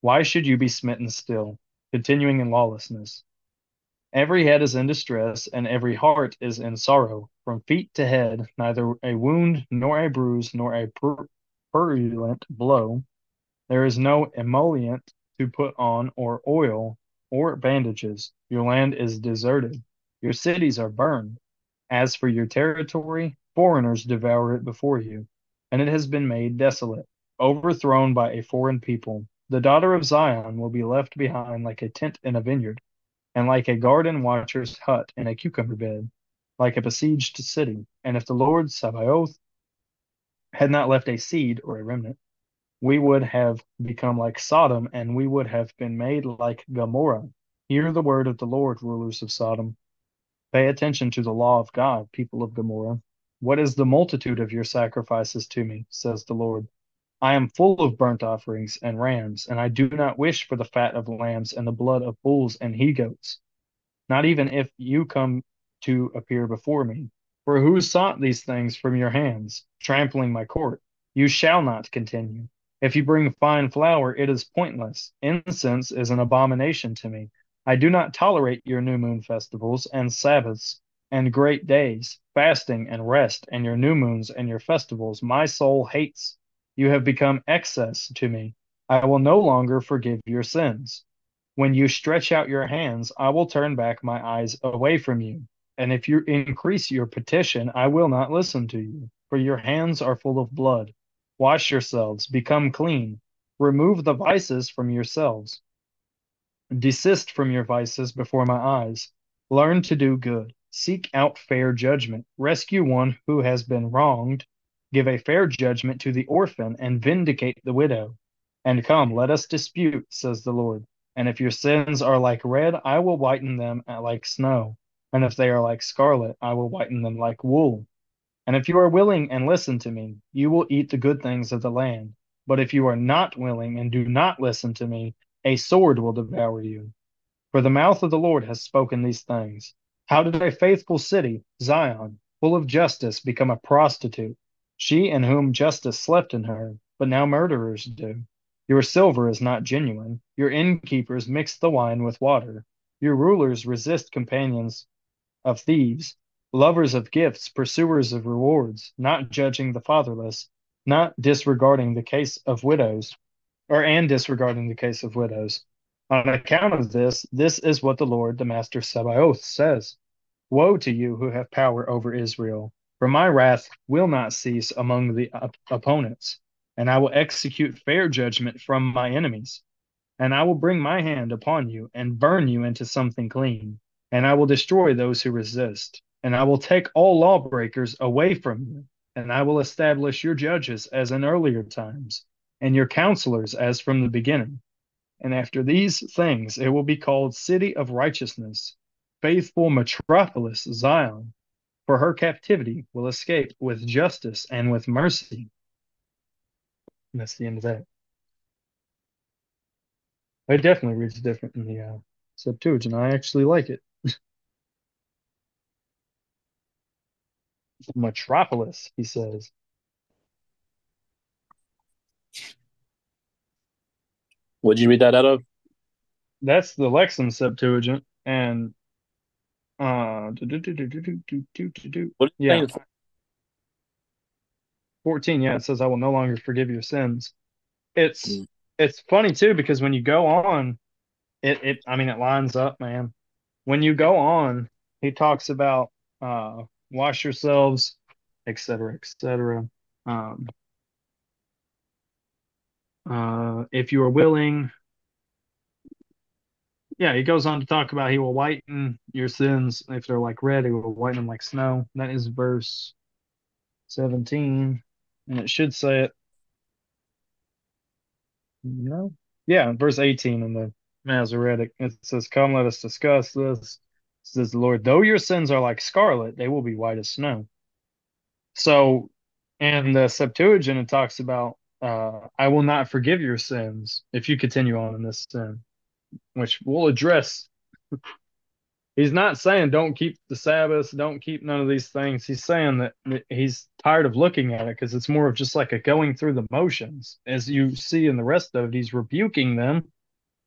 Why should you be smitten still, continuing in lawlessness? Every head is in distress, and every heart is in sorrow. From feet to head, neither a wound, nor a bruise, nor a purulent blow. There is no emollient to put on, or oil, or bandages. Your land is deserted. Your cities are burned. As for your territory, foreigners devour it before you, and it has been made desolate, overthrown by a foreign people. The daughter of Zion will be left behind like a tent in a vineyard and like a garden watcher's hut in a cucumber bed, like a besieged city. And if the Lord Sabaoth had not left a seed or a remnant, we would have become like Sodom, and we would have been made like Gomorrah. Hear the word of the Lord, rulers of Sodom. Pay attention to the law of God, people of Gomorrah. What is the multitude of your sacrifices to me, says the Lord? I am full of burnt offerings and rams, and I do not wish for the fat of lambs and the blood of bulls and he goats, not even if you come to appear before me. For who sought these things from your hands, trampling my court? You shall not continue. If you bring fine flour, it is pointless. Incense is an abomination to me. I do not tolerate your new moon festivals and Sabbaths and great days, fasting and rest, and your new moons and your festivals. My soul hates. You have become excess to me. I will no longer forgive your sins. When you stretch out your hands, I will turn back my eyes away from you. And if you increase your petition, I will not listen to you, for your hands are full of blood. Wash yourselves, become clean. Remove the vices from yourselves. Desist from your vices before my eyes. Learn to do good. Seek out fair judgment. Rescue one who has been wronged Give a fair judgment to the orphan, and vindicate the widow. And come, let us dispute, says the Lord. And if your sins are like red, I will whiten them like snow. And if they are like scarlet, I will whiten them like wool. And if you are willing and listen to me, you will eat the good things of the land. But if you are not willing and do not listen to me, a sword will devour you. For the mouth of the Lord has spoken these things. How did a faithful city, Zion, full of justice, become a prostitute? She in whom justice slept in her, but now murderers do. Your silver is not genuine. Your innkeepers mix the wine with water. Your rulers resist companions of thieves, lovers of gifts, pursuers of rewards, not judging the fatherless, not disregarding the case of widows, or and disregarding the case of widows. On account of this, this is what the Lord, the Master Sabaoth, says Woe to you who have power over Israel! For my wrath will not cease among the op- opponents, and I will execute fair judgment from my enemies. And I will bring my hand upon you and burn you into something clean. And I will destroy those who resist. And I will take all lawbreakers away from you. And I will establish your judges as in earlier times, and your counselors as from the beginning. And after these things, it will be called City of Righteousness, faithful metropolis Zion for her captivity will escape with justice and with mercy. And that's the end of that. It definitely reads different in the uh, Septuagint. I actually like it. Metropolis, he says. What'd you read that out of? That's the Lexham Septuagint, and uh, yeah. 14, yeah, it says, I will no longer forgive your sins. It's mm. it's funny too, because when you go on, it, it I mean it lines up, man. When you go on, he talks about uh wash yourselves, etc. etc. Um uh if you are willing, yeah, he goes on to talk about he will whiten your sins if they're like red, he will whiten them like snow. That is verse 17, and it should say it. No, yeah, verse 18 in the Masoretic. It says, "Come, let us discuss this." says the Lord, though your sins are like scarlet, they will be white as snow. So, in the Septuagint, it talks about, uh, "I will not forgive your sins if you continue on in this sin," which we'll address. He's not saying don't keep the Sabbath, don't keep none of these things. He's saying that he's tired of looking at it because it's more of just like a going through the motions. As you see in the rest of it, he's rebuking them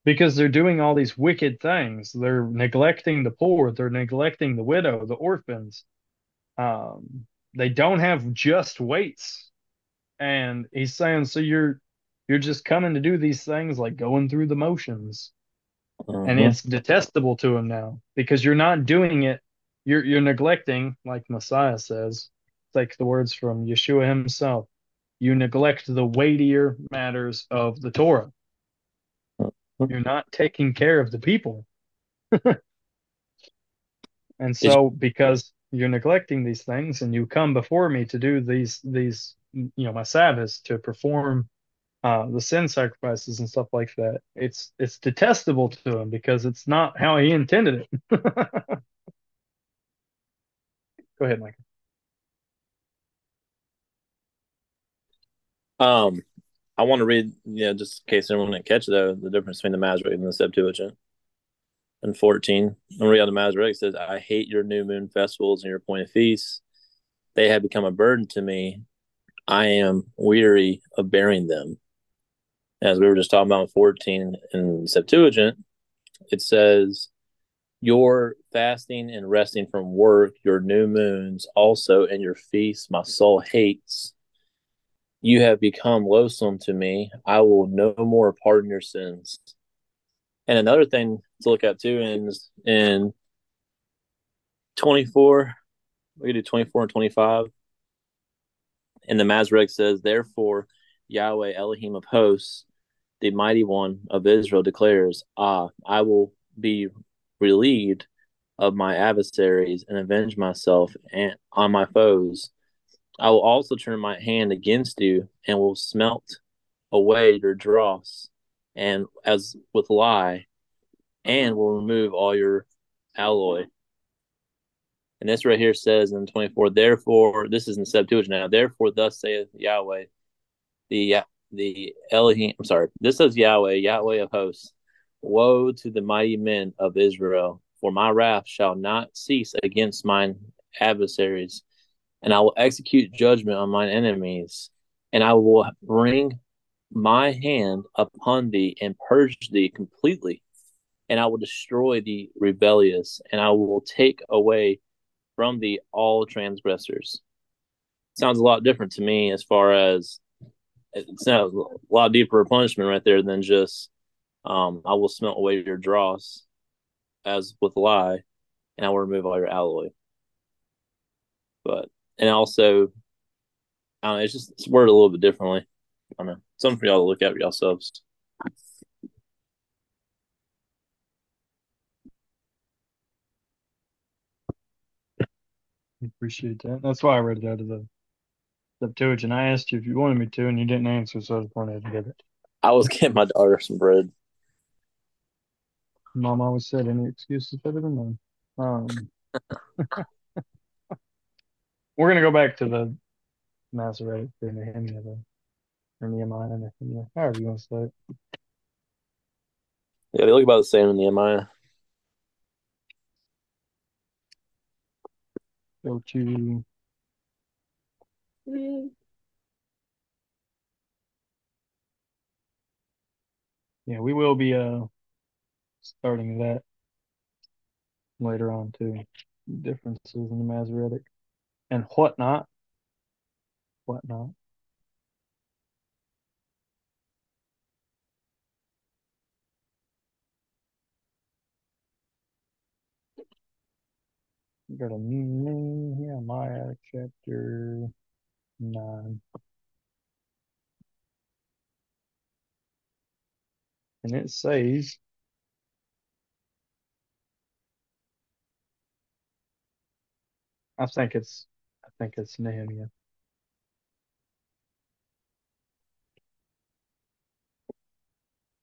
because they're doing all these wicked things. They're neglecting the poor, they're neglecting the widow, the orphans. Um, they don't have just weights. And he's saying, so you're you're just coming to do these things like going through the motions and Mhm. it's detestable to him now because you're not doing it. You're you're neglecting like messiah says like the words from yeshua himself you neglect the weightier matters of the torah. You're not taking care of the people. And so because you're neglecting these things and you come before me to do these these you know my sabbaths to perform uh, the sin sacrifices and stuff like that. It's it's detestable to him because it's not how he intended it. Go ahead, Mike. Um, I want to read, you know, just in case anyone didn't catch though, the difference between the Masoretic and the Septuagint. And 14, I'm read on the Masoretic says, I hate your new moon festivals and your appointed feasts. They have become a burden to me. I am weary of bearing them. As we were just talking about in 14 in Septuagint, it says, Your fasting and resting from work, your new moons also, and your feasts, my soul hates. You have become loathsome to me. I will no more pardon your sins. And another thing to look at too is in 24, we do 24 and 25. And the Masoretic says, Therefore, Yahweh Elohim of hosts, the mighty one of Israel, declares, Ah, I will be relieved of my adversaries and avenge myself and on my foes. I will also turn my hand against you and will smelt away your dross and as with lye and will remove all your alloy. And this right here says in 24, therefore, this is in Septuagint now, therefore, thus saith Yahweh, the the Elohim, I'm sorry, this says Yahweh, Yahweh of hosts, woe to the mighty men of Israel, for my wrath shall not cease against mine adversaries, and I will execute judgment on mine enemies, and I will bring my hand upon thee and purge thee completely, and I will destroy the rebellious, and I will take away from thee all transgressors. Sounds a lot different to me as far as it sounds a lot deeper punishment right there than just um, I will smelt away your dross as with lye, and I will remove all your alloy. But and also, I don't know, it's just it's worded a little bit differently. I don't know, something for y'all to look at for yourselves. Appreciate that. That's why I read it out of the Septuagint. I asked you if you wanted me to, and you didn't answer, so I just wanted to get it. I was getting my daughter some bread. Mom always said any excuse is better than none. Um, we're gonna go back to the Masoretic or Nehemiah though. Or Nehemiah, Nehemiah, however you want to say it. Yeah, they look about the same in Nehemiah. Go to Yeah, we will be uh starting that later on too. Differences in the Masoretic and whatnot. Whatnot. Got a Nehemiah chapter nine. And it says I think it's I think it's Nehemiah.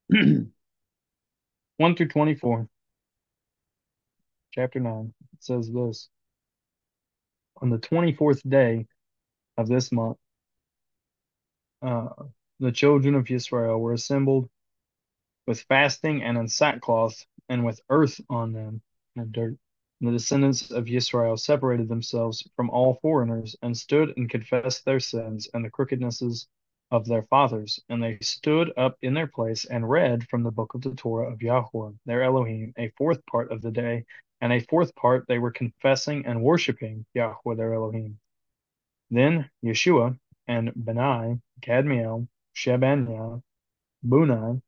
One through twenty-four. Chapter nine. It says this. On the twenty-fourth day of this month, uh, the children of Israel were assembled with fasting and in sackcloth and with earth on them and dirt. And the descendants of Israel separated themselves from all foreigners and stood and confessed their sins and the crookednesses of their fathers. And they stood up in their place and read from the book of the Torah of Yahweh, their Elohim, a fourth part of the day, and a fourth part they were confessing and worshiping Yahweh, their Elohim. Then Yeshua and Benai, Kadmiel, Shebaniah, Bunai,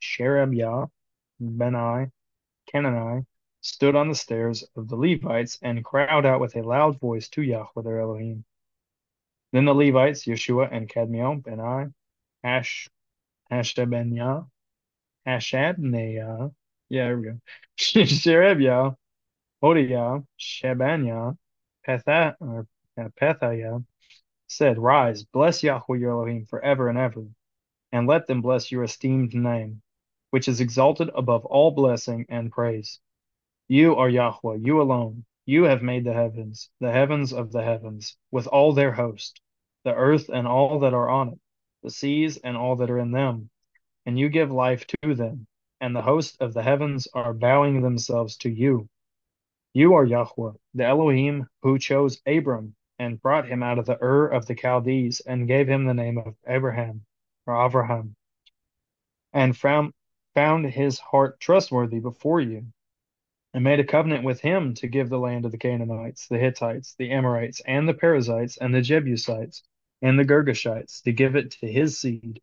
Sherebiah, Benai, Kenani, stood on the stairs of the Levites and cried out with a loud voice to Yahweh their Elohim. Then the Levites, Yeshua and Kadmiel, Benai, Ash, Hashabaniah, Hashabniah, yeah, there we go, Sherebiah, Hodiah, Shebaniah, Petha, or Pethiah, said, Rise, bless Yahweh your Elohim forever and ever, and let them bless your esteemed name, which is exalted above all blessing and praise. You are Yahweh, you alone. You have made the heavens, the heavens of the heavens, with all their host, the earth and all that are on it, the seas and all that are in them, and you give life to them, and the host of the heavens are bowing themselves to you. You are Yahweh, the Elohim who chose Abram and brought him out of the Ur of the Chaldees and gave him the name of Abraham or Avraham, and found found his heart trustworthy before you, and made a covenant with him to give the land of the Canaanites, the Hittites, the Amorites, and the Perizzites, and the Jebusites, and the Girgashites, to give it to his seed.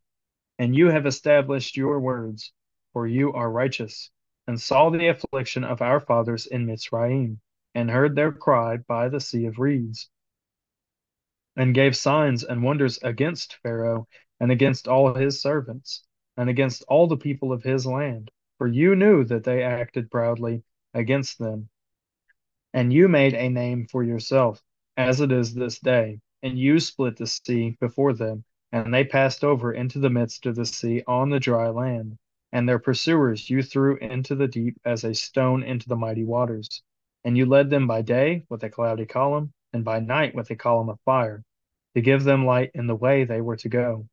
And you have established your words, for you are righteous, and saw the affliction of our fathers in Mitzrayim, and heard their cry by the sea of reeds, and gave signs and wonders against Pharaoh and against all his servants, and against all the people of his land. For you knew that they acted proudly against them. And you made a name for yourself, as it is this day, and you split the sea before them, and they passed over into the midst of the sea on the dry land. And their pursuers you threw into the deep as a stone into the mighty waters. And you led them by day with a cloudy column, and by night with a column of fire, to give them light in the way they were to go.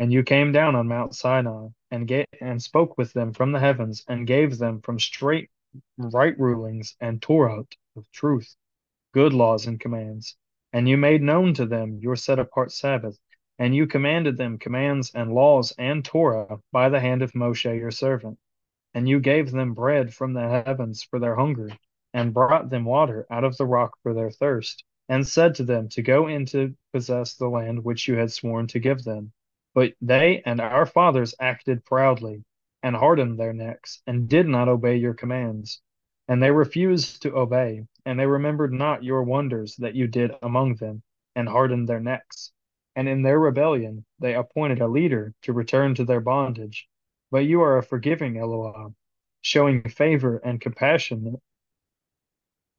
And you came down on Mount Sinai, and ga- and spoke with them from the heavens, and gave them from straight right rulings and Torah of truth, good laws and commands. And you made known to them your set apart Sabbath, and you commanded them commands and laws and Torah by the hand of Moshe your servant. And you gave them bread from the heavens for their hunger, and brought them water out of the rock for their thirst, and said to them to go in to possess the land which you had sworn to give them. But they and our fathers acted proudly, and hardened their necks, and did not obey your commands. And they refused to obey, and they remembered not your wonders that you did among them, and hardened their necks. And in their rebellion they appointed a leader to return to their bondage. But you are a forgiving Elohim, showing favor and compassion,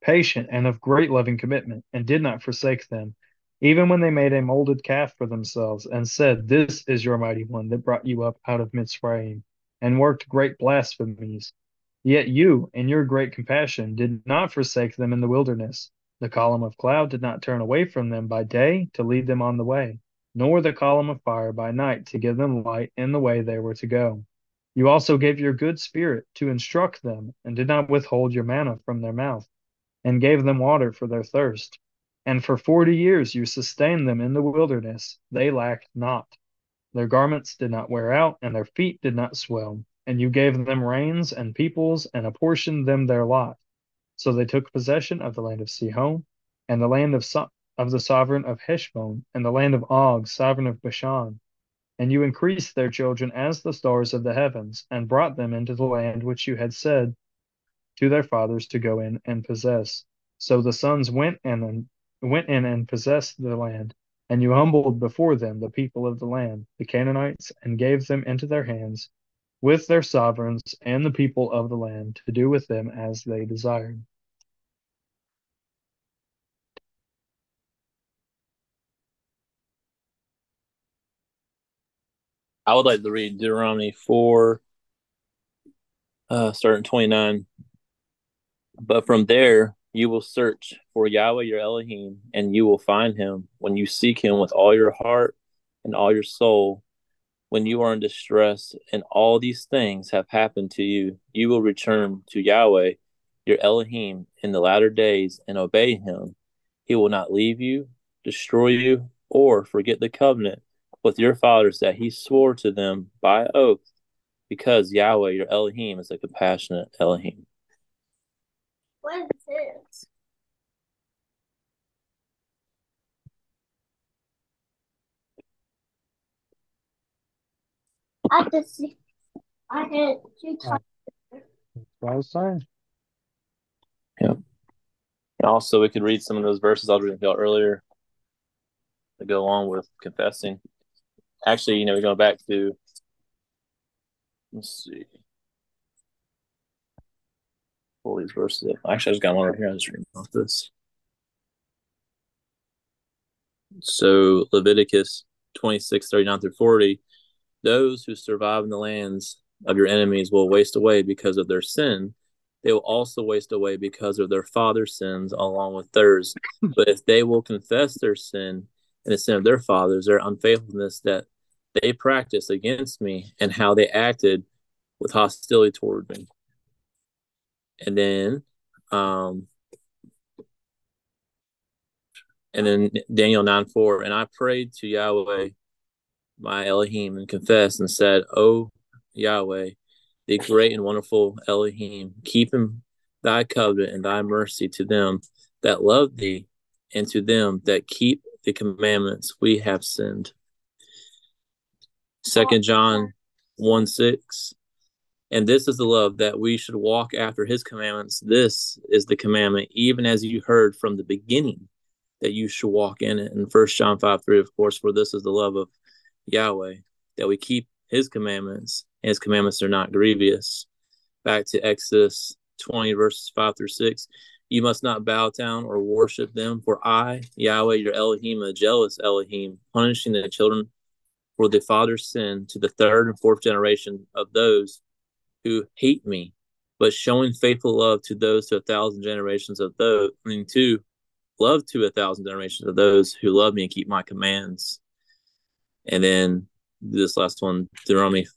patient and of great loving commitment, and did not forsake them, even when they made a molded calf for themselves, and said, This is your mighty one that brought you up out of Mitzrayim, and worked great blasphemies. Yet you, in your great compassion, did not forsake them in the wilderness, The column of cloud did not turn away from them by day to lead them on the way, nor the column of fire by night to give them light in the way they were to go. You also gave your good spirit to instruct them, and did not withhold your manna from their mouth, and gave them water for their thirst. And for forty years you sustained them in the wilderness. They lacked not. Their garments did not wear out, and their feet did not swell. And you gave them rains and peoples, and apportioned them their lot. So they took possession of the land of Sihon, and the land of, so- of the sovereign of Heshbon, and the land of Og, sovereign of Bashan. And you increased their children as the stars of the heavens, and brought them into the land which you had said to their fathers to go in and possess. So the sons went and went in and possessed the land, and you humbled before them the people of the land, the Canaanites, and gave them into their hands, with their sovereigns and the people of the land, to do with them as they desired. I would like to read Deuteronomy 4, uh, starting 29. But from there you will search for Yahweh your Elohim, and you will find him when you seek him with all your heart and all your soul. When you are in distress and all these things have happened to you, you will return to Yahweh your Elohim in the latter days and obey him. He will not leave you, destroy you, or forget the covenant with your fathers that he swore to them by oath, because Yahweh your Elohim is a compassionate Elohim. What is this? I just see. I had two times. That's what I was saying. And also, we could read some of those verses I was reading about earlier that go along with confessing. Actually, you know, we're going back to, let's see, all these verses. Actually, I just got one right here. I just read off this. So, Leviticus 26, 39 through 40. Those who survive in the lands of your enemies will waste away because of their sin. They will also waste away because of their father's sins along with theirs. but if they will confess their sin and the sin of their fathers, their unfaithfulness that they practiced against me, and how they acted with hostility toward me. And then, um, and then Daniel 9 4, and I prayed to Yahweh, my Elohim, and confessed and said, O Yahweh, the great and wonderful Elohim, keep him thy covenant and thy mercy to them that love thee, and to them that keep the commandments we have sinned. Second John 1 6. And this is the love that we should walk after his commandments. This is the commandment, even as you heard from the beginning, that you should walk in it. And First John 5 3, of course, for this is the love of Yahweh, that we keep his commandments, and his commandments are not grievous. Back to Exodus 20, verses 5 through 6. You must not bow down or worship them, for I, Yahweh, your Elohim, a jealous Elohim, punishing the children for the father's sin to the third and fourth generation of those who hate me, but showing faithful love to those to a thousand generations of those, I mean, to love to a thousand generations of those who love me and keep my commands. And then this last one, Deuteronomy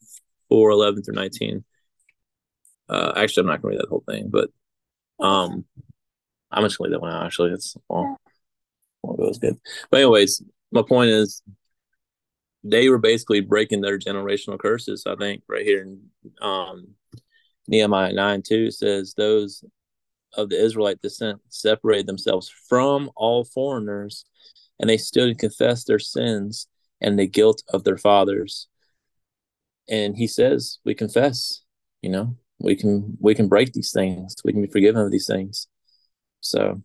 4 11 through 19. Uh, actually, I'm not going to read that whole thing, but um, I'm just going to leave that one out. Actually, it's well, well, it was good. But, anyways, my point is they were basically breaking their generational curses. I think right here in um, Nehemiah nine two says those of the Israelite descent separated themselves from all foreigners, and they stood and confessed their sins and the guilt of their fathers. And he says, we confess, you know, we can we can break these things, we can be forgiven of these things. So,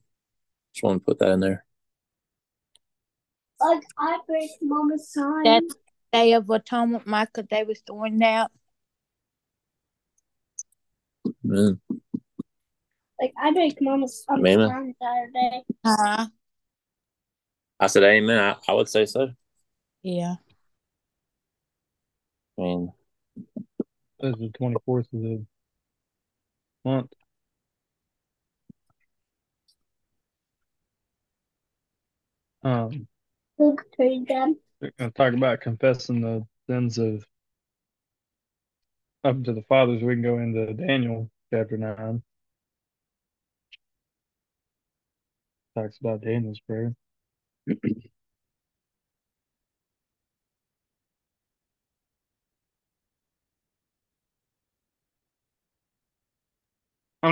just want to put that in there. Like I break mama's sign. That Day of Atonement, Michael was doing that. Amen. Like I break mama's um, Amen. sign Saturday. Uh-huh. I said, Amen. I, I would say so. yeah. I mean, This is the 24th of the month. Um, Luke three again. I talk about confessing the sins of up to the fathers. We can go into Daniel chapter nine. Talks about Daniel's prayer. I'm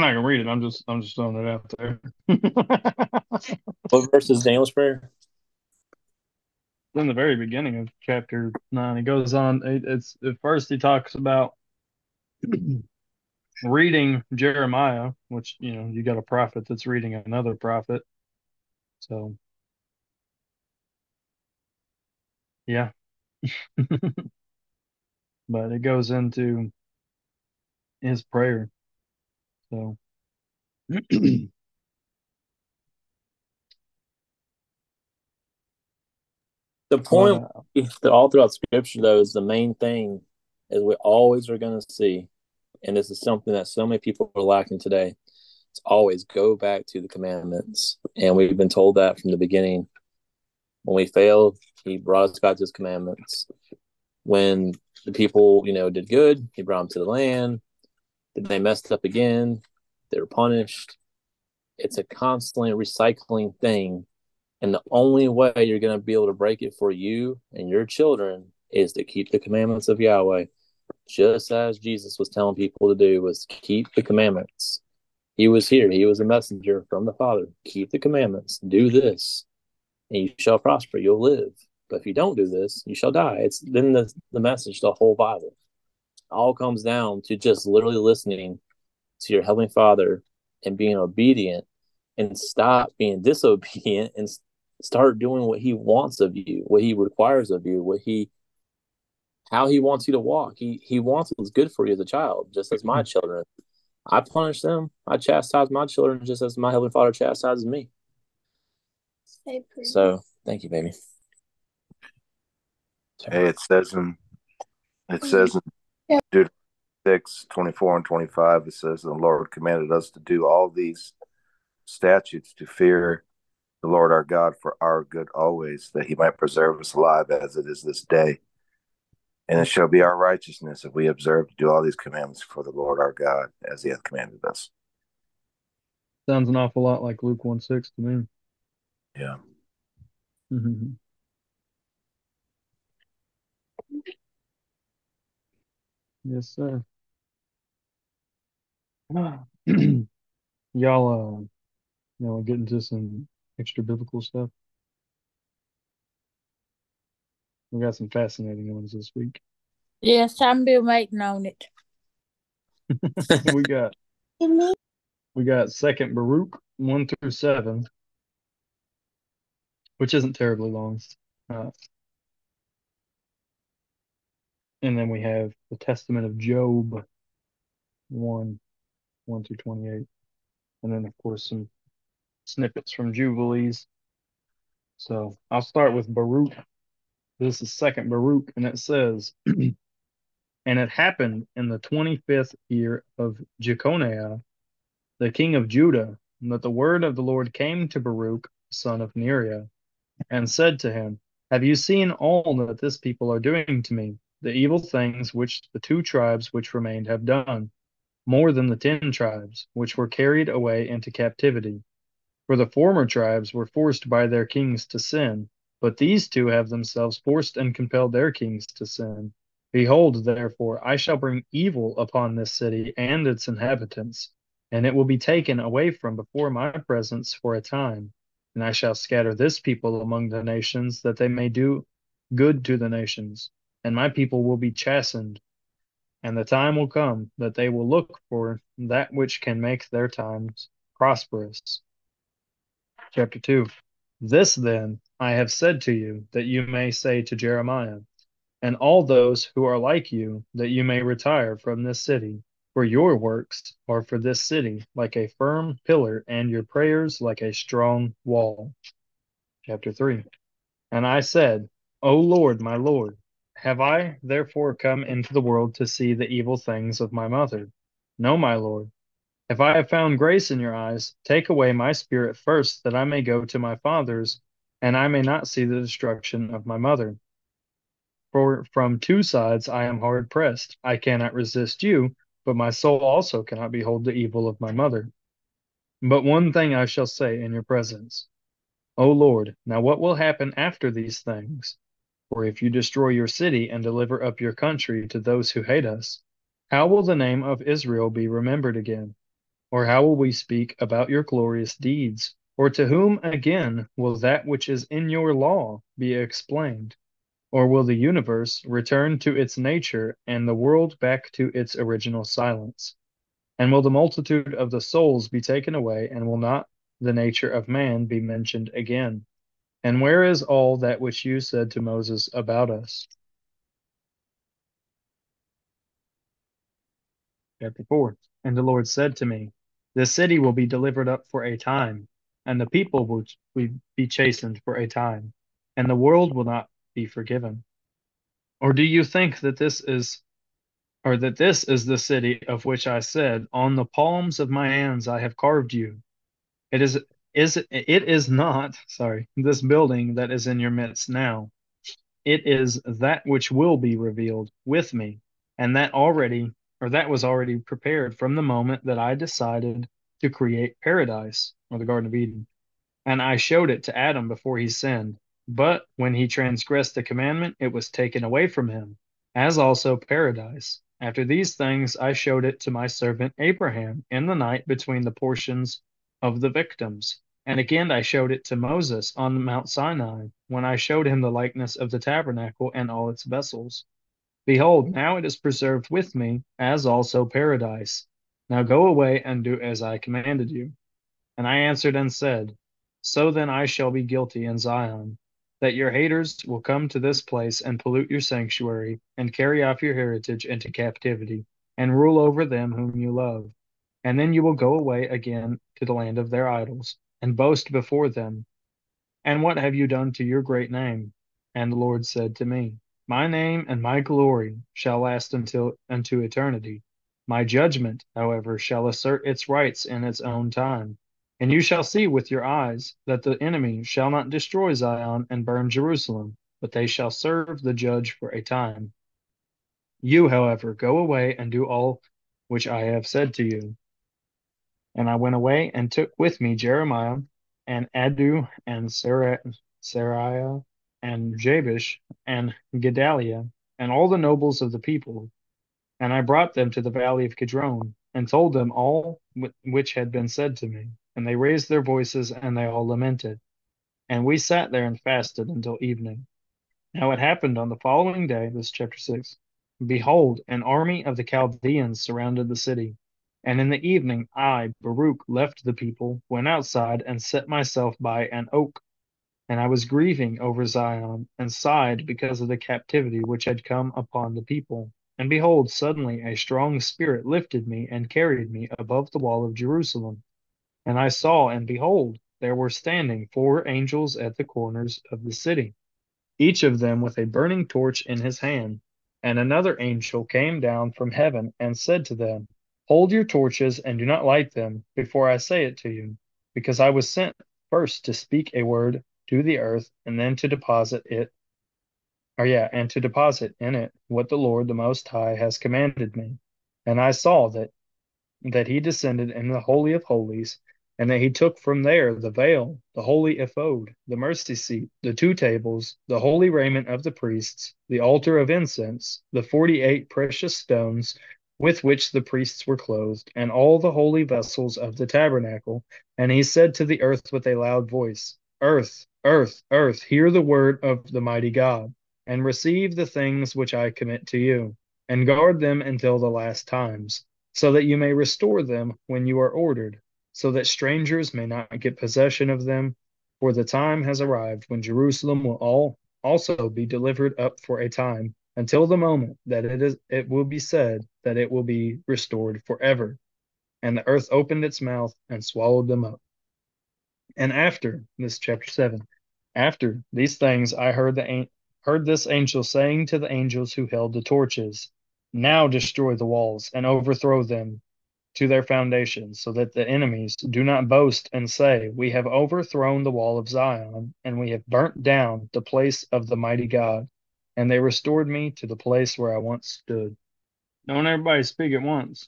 not gonna read it. I'm just I'm just throwing it out there. What verse is Daniel's prayer? In the very beginning of chapter nine, he goes on. It, it's at first he talks about reading Jeremiah, which you know you got a prophet that's reading another prophet. So yeah, but it goes into his prayer. So The point that all throughout Scripture, though, is the main thing is we always are going to see, and this is something that so many people are lacking today. It's always go back to the commandments, and we've been told that from the beginning. When we failed, He brought us back to His commandments. When the people, you know, did good, He brought them to the land. Then they messed up again? They were punished. It's a constantly recycling thing and the only way you're going to be able to break it for you and your children is to keep the commandments of Yahweh, just as Jesus was telling people to do was keep the commandments. He was here. He was a messenger from the Father. Keep the commandments. Do this, and you shall prosper. You'll live. But if you don't do this, you shall die. It's then the, the message, the whole Bible. all comes down to just literally listening to your Heavenly Father and being obedient and stop being disobedient and start doing what he wants of you, what he requires of you, what he how he wants you to walk. He he wants what's good for you as a child, just as my mm-hmm. children. I punish them. I chastise my children just as my heavenly Father chastises me. So thank you, baby. Hey, it says in it mm-hmm. says in Deuteronomy 6, 24 and 25, it says the Lord commanded us to do all these statutes to fear the Lord our God for our good always, that he might preserve us alive as it is this day. And it shall be our righteousness if we observe to do all these commandments for the Lord our God as he hath commanded us. sounds an awful lot like Luke one six to me. Yeah. Mhm. Yes, sir. Y'all, uh, you know, get into some extra biblical stuff. We got some fascinating ones this week. Yes, I'm be waiting on it. we got we got Second Baruch one through seven, which isn't terribly long. Uh, and then we have the Testament of Job one one through twenty eight, and then of course some snippets from Jubilees. So I'll start with Baruch. This is Second Baruch, and it says. And it happened in the 25th year of Jeconiah, the king of Judah, that the word of the Lord came to Baruch, son of Neriah, and said to him, Have you seen all that this people are doing to me, the evil things which the two tribes which remained have done, more than the ten tribes which were carried away into captivity? For the former tribes were forced by their kings to sin, but these two have themselves forced and compelled their kings to sin. Behold, therefore, I shall bring evil upon this city and its inhabitants, and it will be taken away from before my presence for a time. And I shall scatter this people among the nations, that they may do good to the nations, and my people will be chastened. And the time will come that they will look for that which can make their times prosperous. Chapter 2 This then I have said to you, that you may say to Jeremiah, and all those who are like you, that you may retire from this city. For your works are for this city like a firm pillar, and your prayers like a strong wall. Chapter 3 And I said, O Lord, my Lord, have I therefore come into the world to see the evil things of my mother? No, my Lord. If I have found grace in your eyes, take away my spirit first, that I may go to my fathers, and I may not see the destruction of my mother. For from two sides I am hard pressed. I cannot resist you, but my soul also cannot behold the evil of my mother. But one thing I shall say in your presence. O Lord, now what will happen after these things? For if you destroy your city and deliver up your country to those who hate us, how will the name of Israel be remembered again? Or how will we speak about your glorious deeds? Or to whom again will that which is in your law be explained? Or will the universe return to its nature and the world back to its original silence? And will the multitude of the souls be taken away, and will not the nature of man be mentioned again? And where is all that which you said to Moses about us? Chapter 4 And the Lord said to me, This city will be delivered up for a time, and the people will be chastened for a time, and the world will not be forgiven. Or do you think that this is or that this is the city of which I said, On the palms of my hands I have carved you? It is is it is not, sorry, this building that is in your midst now. It is that which will be revealed with me, and that already or that was already prepared from the moment that I decided to create paradise or the Garden of Eden. And I showed it to Adam before he sinned. But when he transgressed the commandment, it was taken away from him, as also paradise. After these things, I showed it to my servant Abraham in the night between the portions of the victims. And again, I showed it to Moses on Mount Sinai, when I showed him the likeness of the tabernacle and all its vessels. Behold, now it is preserved with me, as also paradise. Now go away and do as I commanded you. And I answered and said, So then I shall be guilty in Zion, that your haters will come to this place and pollute your sanctuary, and carry off your heritage into captivity, and rule over them whom you love. And then you will go away again to the land of their idols, and boast before them. And what have you done to your great name? And the Lord said to me, my name and my glory shall last until unto eternity. My judgment, however, shall assert its rights in its own time. And you shall see with your eyes that the enemy shall not destroy Zion and burn Jerusalem, but they shall serve the judge for a time. You, however, go away and do all which I have said to you. And I went away and took with me Jeremiah and Adu and Sarah, Sariah and Jabesh and Gedaliah and all the nobles of the people. And I brought them to the valley of Kidron and told them all which had been said to me. And they raised their voices and they all lamented. And we sat there and fasted until evening. Now it happened on the following day, this chapter 6. Behold, an army of the Chaldeans surrounded the city. And in the evening, I, Baruch, left the people, went outside, and set myself by an oak and I was grieving over Zion, and sighed because of the captivity which had come upon the people. And behold, suddenly a strong spirit lifted me and carried me above the wall of Jerusalem. And I saw, and behold, there were standing four angels at the corners of the city, each of them with a burning torch in his hand. And another angel came down from heaven and said to them, Hold your torches and do not light them before I say it to you, because I was sent first to speak a word to the earth and then to deposit it or yeah and to deposit in it what the lord the most high has commanded me. And i saw that that he descended in the holy of holies and that he took from there the veil the holy ephod the mercy seat the two tables the holy raiment of the priests the altar of incense the 48 precious stones with which the priests were clothed and all the holy vessels of the tabernacle. And he said to the earth with a loud voice earth Earth, earth, hear the word of the mighty God, and receive the things which I commit to you, and guard them until the last times, so that you may restore them when you are ordered, so that strangers may not get possession of them. For the time has arrived when Jerusalem will all also be delivered up for a time, until the moment that it is it will be said that it will be restored forever. And the earth opened its mouth and swallowed them up. And after this chapter 7 after these things, I heard the heard this angel saying to the angels who held the torches, Now destroy the walls and overthrow them, to their foundations, so that the enemies do not boast and say, We have overthrown the wall of Zion, and we have burnt down the place of the mighty God, and they restored me to the place where I once stood. Don't everybody speak at once.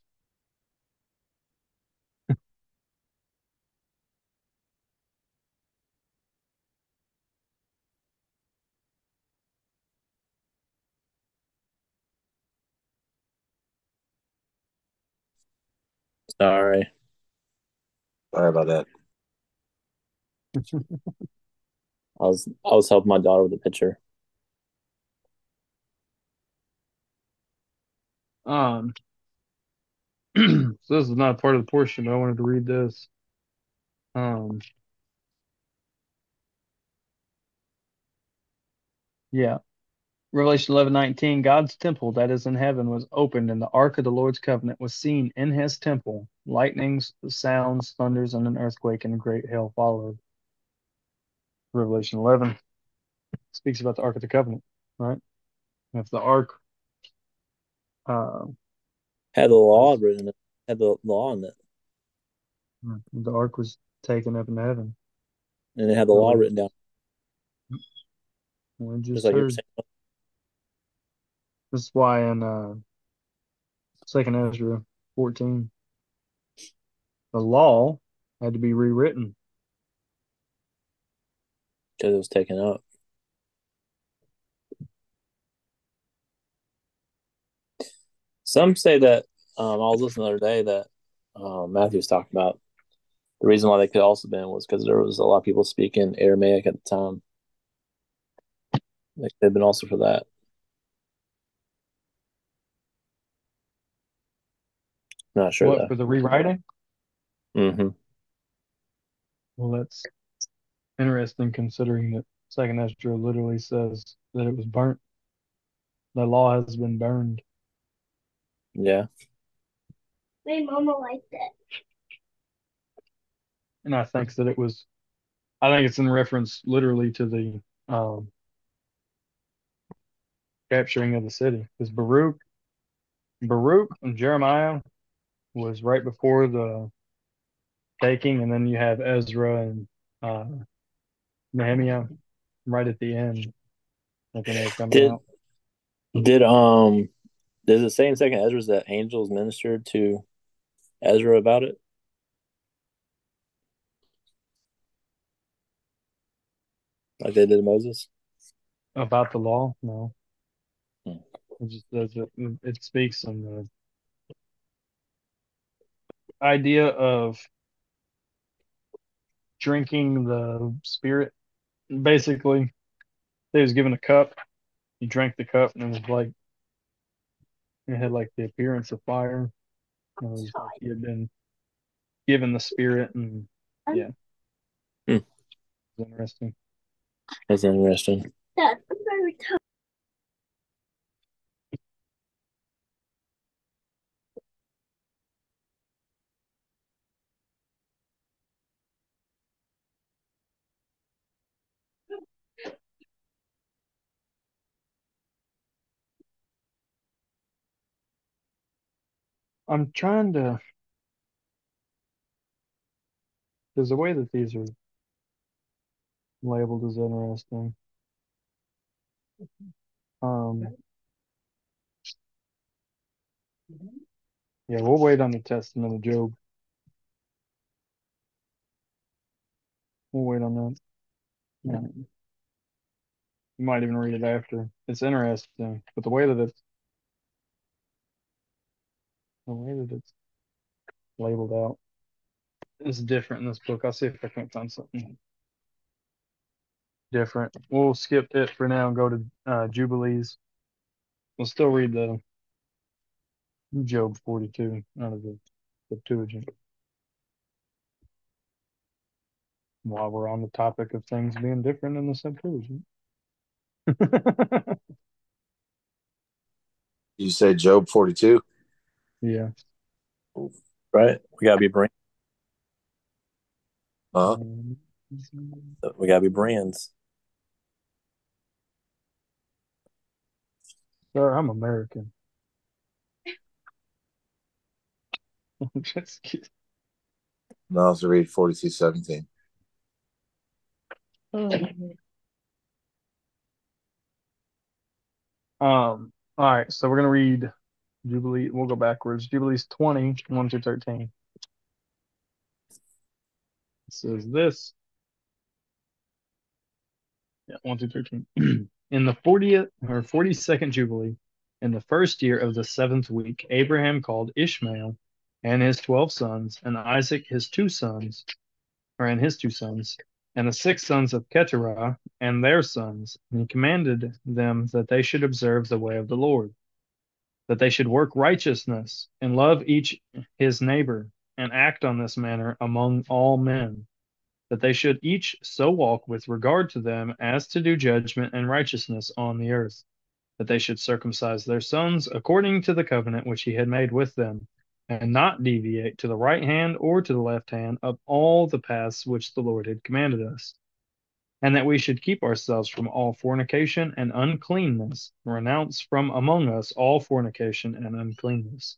Sorry. Sorry about that. I was I was helping my daughter with the picture. Um, so this is not part of the portion, but I wanted to read this. Um, yeah. Revelation eleven nineteen. God's temple that is in heaven was opened, and the ark of the Lord's covenant was seen in his temple. Lightnings, sounds, thunders, and an earthquake and a great hail followed. Revelation 11 speaks about the Ark of the Covenant, right? If the Ark uh, Had the law written. Had the law in it, the Ark was taken up into heaven, and it had the law written down, we just like heard. saying. This is why in uh, Second Ezra 14, the law had to be rewritten. because it was taken up. Some say that um, I was listening the other day that um, Matthew was talking about the reason why they could also been was because there was a lot of people speaking Aramaic at the time. Like they've been also for that. Not sure What for the rewriting? Mm-hmm. Well, that's interesting considering that Second Ezra literally says that it was burnt. The law has been burned. Yeah. My mama liked it. And I think that it was, I think it's in reference literally to the um, capturing of the city. Because Baruch, Baruch and Jeremiah was right before the taking, and then you have Ezra and uh, Nehemiah right at the end. Like when they're coming Did out. did um does it say in Second Ezra that angels ministered to Ezra about it? Like they did Moses? About the law? No. Hmm. It just does it. It speaks on the idea of drinking the spirit. Basically, they was given a cup. He drank the cup, and it was like it had like the appearance of fire. It was like he had been given the spirit, and yeah, Hmm. it's interesting. That's interesting. Dad, I'm very tired. I'm trying to. There's a way that these are labeled as interesting. Um, yeah, we'll wait on the Testament of Job. We'll wait on that. Yeah. You might even read it after. It's interesting, but the way that it's the way that it's labeled out is different in this book. I'll see if I can't find something different. We'll skip it for now and go to uh, Jubilees. We'll still read the Job 42 out of the Septuagint. While we're on the topic of things being different in the Septuagint. You say Job 42? Yeah. Right? We gotta be brand Huh? We gotta be brands. Sir, I'm American. Just kidding. No, I was to read 42 17. Um, all right, so we're gonna read Jubilee. We'll go backwards. Jubilees 20, 1 through 13. It says this. Yeah, 1 through 13. in the 40th or 42nd Jubilee, in the first year of the seventh week, Abraham called Ishmael and his twelve sons, and Isaac his two sons, or and his two sons, and the six sons of Keturah and their sons, and he commanded them that they should observe the way of the Lord, that they should work righteousness and love each his neighbor, and act on this manner among all men, that they should each so walk with regard to them as to do judgment and righteousness on the earth, that they should circumcise their sons according to the covenant which he had made with them and not deviate to the right hand or to the left hand of all the paths which the Lord had commanded us, and that we should keep ourselves from all fornication and uncleanness, renounce from among us all fornication and uncleanness.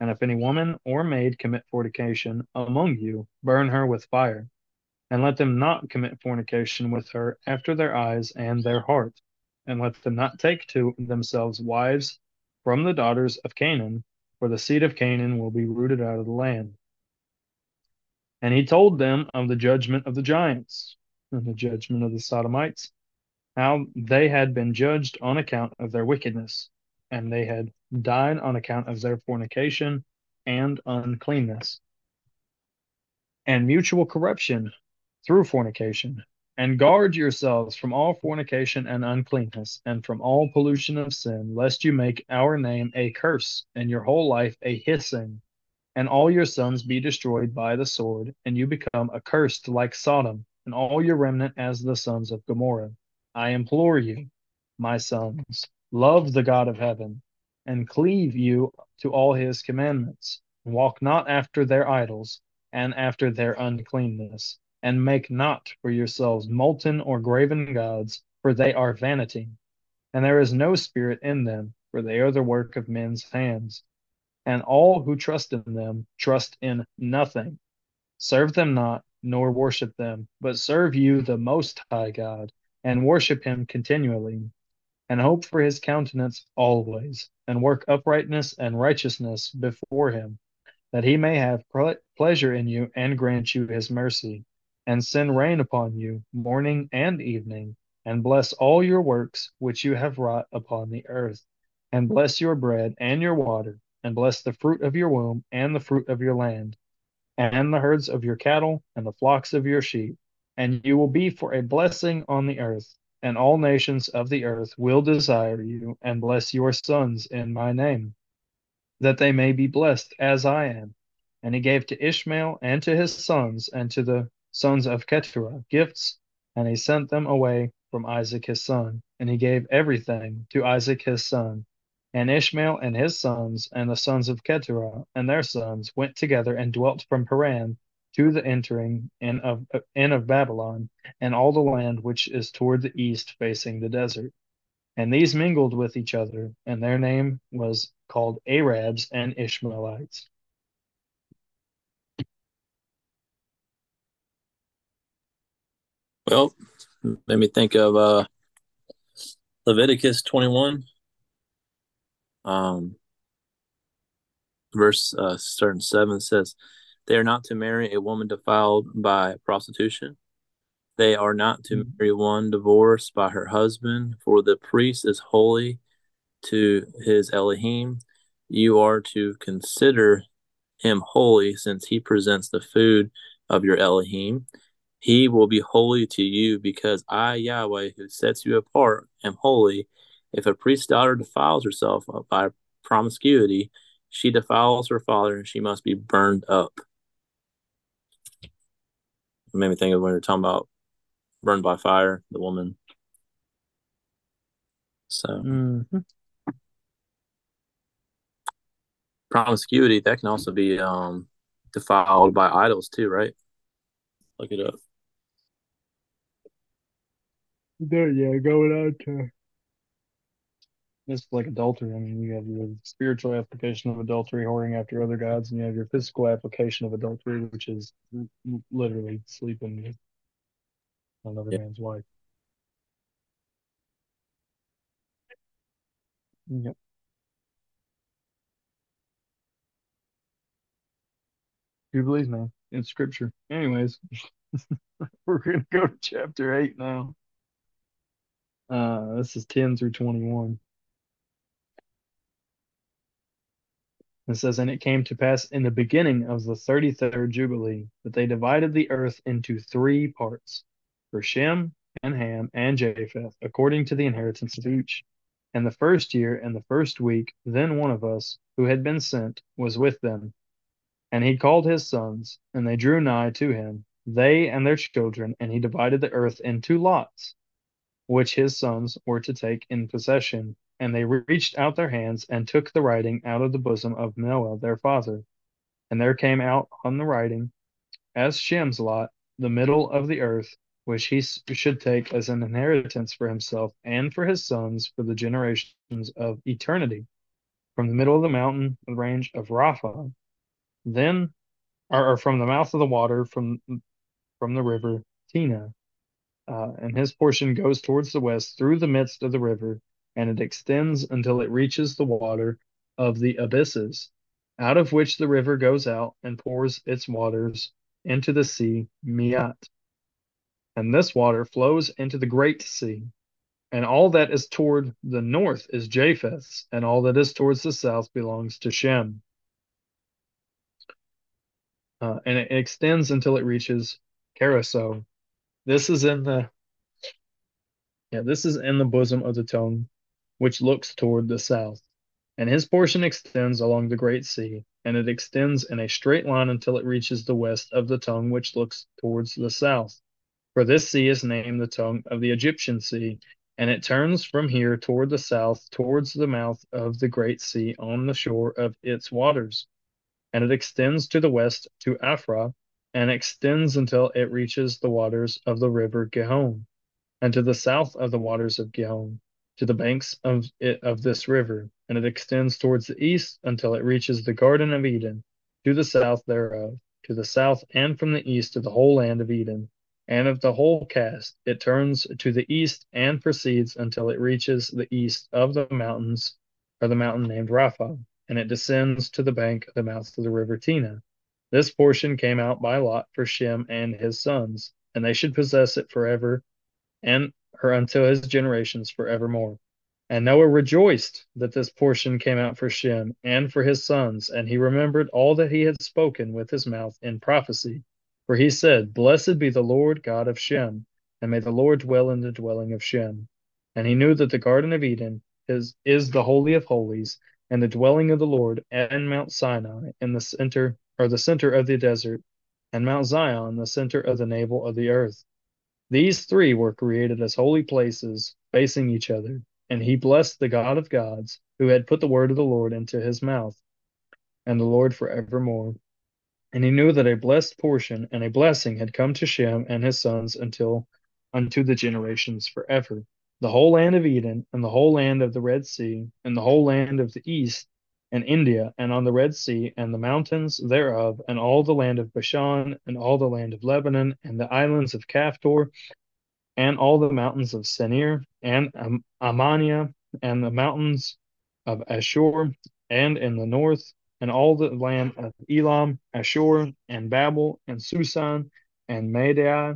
And if any woman or maid commit fornication among you, burn her with fire, and let them not commit fornication with her after their eyes and their heart, and let them not take to themselves wives from the daughters of Canaan for the seed of Canaan will be rooted out of the land. And he told them of the judgment of the giants and the judgment of the Sodomites, how they had been judged on account of their wickedness, and they had died on account of their fornication and uncleanness, and mutual corruption through fornication. And guard yourselves from all fornication and uncleanness, and from all pollution of sin, lest you make our name a curse, and your whole life a hissing, and all your sons be destroyed by the sword, and you become accursed like Sodom, and all your remnant as the sons of Gomorrah. I implore you, my sons, love the God of heaven, and cleave you to all his commandments. Walk not after their idols, and after their uncleanness and make not for yourselves molten or graven gods, for they are vanity. And there is no spirit in them, for they are the work of men's hands. And all who trust in them trust in nothing. Serve them not, nor worship them, but serve you the Most High God, and worship him continually, and hope for his countenance always, and work uprightness and righteousness before him, that he may have pleasure in you and grant you his mercy and send rain upon you morning and evening, and bless all your works which you have wrought upon the earth, and bless your bread and your water, and bless the fruit of your womb and the fruit of your land, and the herds of your cattle and the flocks of your sheep. And you will be for a blessing on the earth, and all nations of the earth will desire you and bless your sons in my name, that they may be blessed as I am. And he gave to Ishmael and to his sons and to the sons of Keturah gifts, and he sent them away from Isaac his son. And he gave everything to Isaac his son. And Ishmael and his sons, and the sons of Keturah and their sons, went together and dwelt from Paran to the entering in of, in of Babylon, and all the land which is toward the east facing the desert. And these mingled with each other, and their name was called Arabs and Ishmaelites. Well, made me think of uh, Leviticus 21, um, verse uh, starting 7 says, They are not to marry a woman defiled by prostitution. They are not to mm-hmm. marry one divorced by her husband, for the priest is holy to his Elohim. You are to consider him holy, since he presents the food of your Elohim. He will be holy to you because I, Yahweh, who sets you apart, am holy. If a priest's daughter defiles herself by promiscuity, she defiles her father and she must be burned up. It made me think of when we are talking about burned by fire, the woman. So, mm-hmm. promiscuity, that can also be um, defiled by idols, too, right? Look it up. There, yeah, going on to It's like adultery. I mean, you have your spiritual application of adultery, whoring after other gods, and you have your physical application of adultery, which is literally sleeping with another man's wife. Yep. Jubilees, man, in scripture. Anyways, we're gonna go to chapter eight now. Uh, this is 10 through 21. It says, And it came to pass in the beginning of the 33rd Jubilee that they divided the earth into three parts for Shem and Ham and Japheth, according to the inheritance of each. And the first year and the first week, then one of us, who had been sent, was with them. And he called his sons, and they drew nigh to him, they and their children, and he divided the earth into lots, which his sons were to take in possession. And they reached out their hands and took the writing out of the bosom of Noah their father. And there came out on the writing, as Shem's lot, the middle of the earth, which he should take as an inheritance for himself and for his sons for the generations of eternity, from the middle of the mountain range of Rapha, then, or, or from the mouth of the water, from from the river Tina, uh, and his portion goes towards the west through the midst of the river, and it extends until it reaches the water of the abysses, out of which the river goes out and pours its waters into the sea Miat. And this water flows into the great sea. And all that is toward the north is Japheth, and all that is towards the south belongs to Shem. Uh, and it extends until it reaches Caroso. This is in the yeah, this is in the bosom of the tongue, which looks toward the south. And his portion extends along the great sea, and it extends in a straight line until it reaches the west of the tongue, which looks towards the south. For this sea is named the tongue of the Egyptian sea, and it turns from here toward the south, towards the mouth of the great sea on the shore of its waters. And it extends to the west to Afra, and extends until it reaches the waters of the river Gihon, and to the south of the waters of Gihon, to the banks of it of this river, and it extends towards the east until it reaches the Garden of Eden, to the south thereof, to the south and from the east of the whole land of Eden, and of the whole cast it turns to the east and proceeds until it reaches the east of the mountains, or the mountain named Rapha, and it descends to the bank of the mouth of the river Tina. This portion came out by lot for Shem and his sons, and they should possess it forever, and or until his generations forevermore. And Noah rejoiced that this portion came out for Shem and for his sons, and he remembered all that he had spoken with his mouth in prophecy. For he said, Blessed be the Lord God of Shem, and may the Lord dwell in the dwelling of Shem. And he knew that the Garden of Eden is, is the Holy of Holies, and the dwelling of the Lord, and Mount Sinai in the center, or the center of the desert, and Mount Zion, the center of the navel of the earth. These three were created as holy places, facing each other, and he blessed the God of gods, who had put the word of the Lord into his mouth, and the Lord forevermore. And he knew that a blessed portion and a blessing had come to Shem and his sons until unto the generations forever. The whole land of Eden, and the whole land of the Red Sea, and the whole land of the east, and India, and on the Red Sea, and the mountains thereof, and all the land of Bashan, and all the land of Lebanon, and the islands of Caphtor, and all the mountains of Senir, and Am- Amania, and the mountains of Ashur, and in the north, and all the land of Elam, Ashur, and Babel, and Susan, and Madai,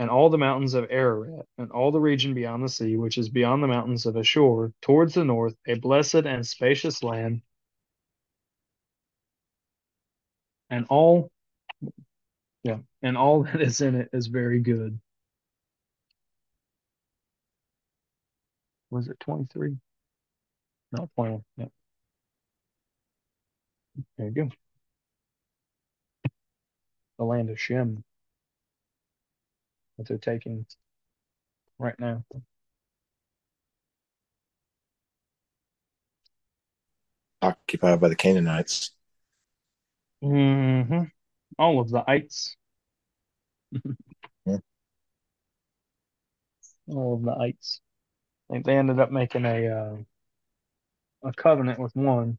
and all the mountains of Ararat, and all the region beyond the sea, which is beyond the mountains of Ashur, towards the north, a blessed and spacious land, and all, yeah, and all that is in it is very good. Was it 23? Not 21. Yeah. There you go. The land of Shem that they're taking right now. Occupied by the Canaanites. Mm-hmm. All of the ites. Yeah. All of the ites. I think they ended up making a uh, a covenant with one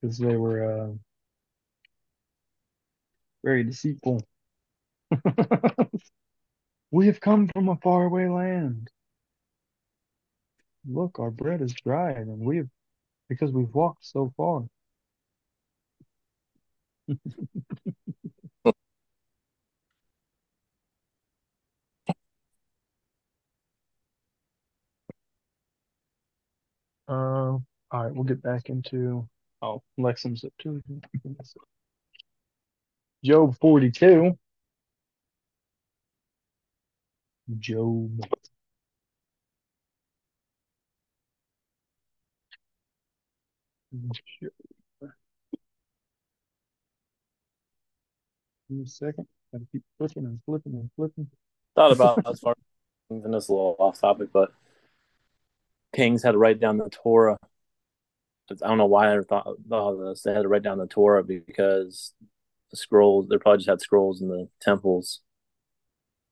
because they were uh, very deceitful. we have come from a faraway land. Look, our bread is dried, and we have because we've walked so far. Uh, all right, we'll get back into oh Lexham's up too. Job 42. Job. Me a second. Gotta keep flipping and flipping and flipping. Thought about as far as and this a little off topic, but kings had to write down the Torah. I don't know why I thought, thought of this. They had to write down the Torah because the scrolls, they probably just had scrolls in the temples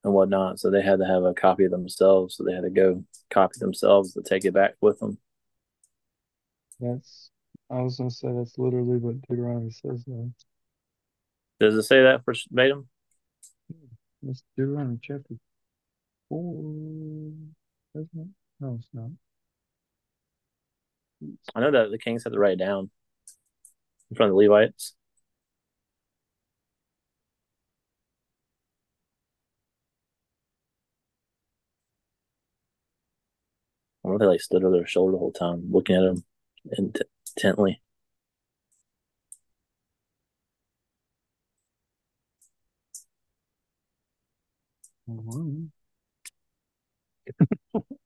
and whatnot. So they had to have a copy of themselves. So they had to go copy themselves to take it back with them. That's I was gonna say that's literally what Deuteronomy says though. Does it say that for verbatim? It's hmm, Deuteronomy chapter four, isn't it? No, it's not. I know that the kings had to write it down in front of the Levites. I wonder if they like stood over their shoulder the whole time, looking at him intently. Do,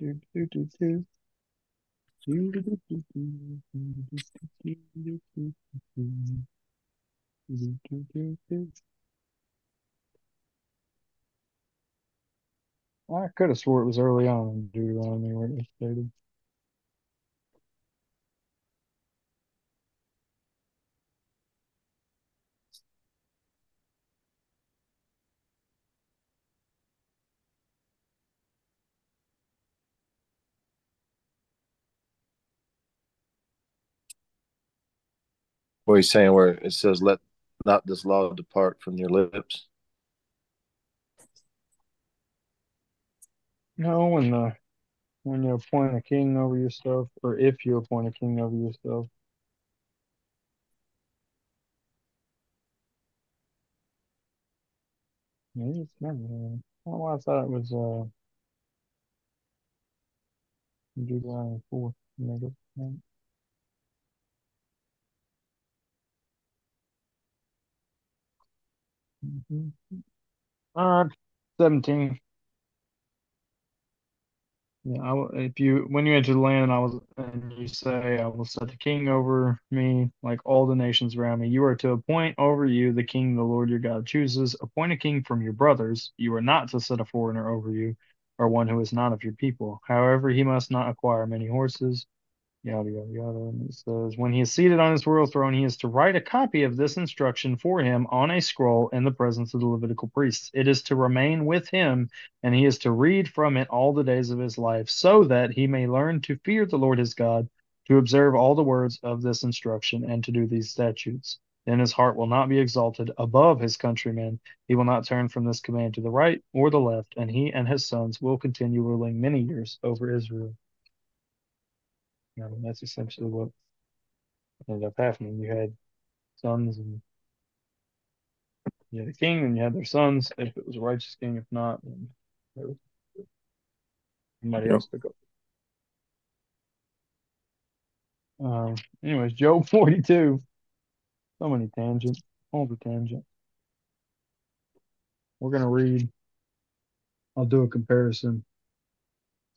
I could have swore it was early on in Deuteronomy where it was stated. What he's saying where it says, "Let not this law depart from your lips." No, when the when you appoint a king over yourself, or if you appoint a king over yourself. Maybe it's not. Uh, oh, I thought it was uh Deuteronomy four. Mm-hmm. Uh, 17. Yeah, I, will- if you when you enter the land, I was and you say, "I will set the king over me, like all the nations around me." You are to appoint over you the king the Lord your God chooses. Appoint a king from your brothers. You are not to set a foreigner over you, or one who is not of your people. However, he must not acquire many horses, yada yada yada. And it says, when he is seated on his royal throne, he is to write a copy of this instruction for him on a scroll in the presence of the Levitical priests. It is to remain with him, and he is to read from it all the days of his life, so that he may learn to fear the Lord his God, to observe all the words of this instruction, and to do these statutes. Then his heart will not be exalted above his countrymen. He will not turn from this command to the right or the left, and he and his sons will continue ruling many years over Israel. I mean, that's essentially what ended up happening. You had sons and you had a king and you had their sons. If it was a righteous king, if not, then somebody yep. else took up. Um, anyways, Job 42. So many tangents. All the tangent. We're going to read. I'll do a comparison.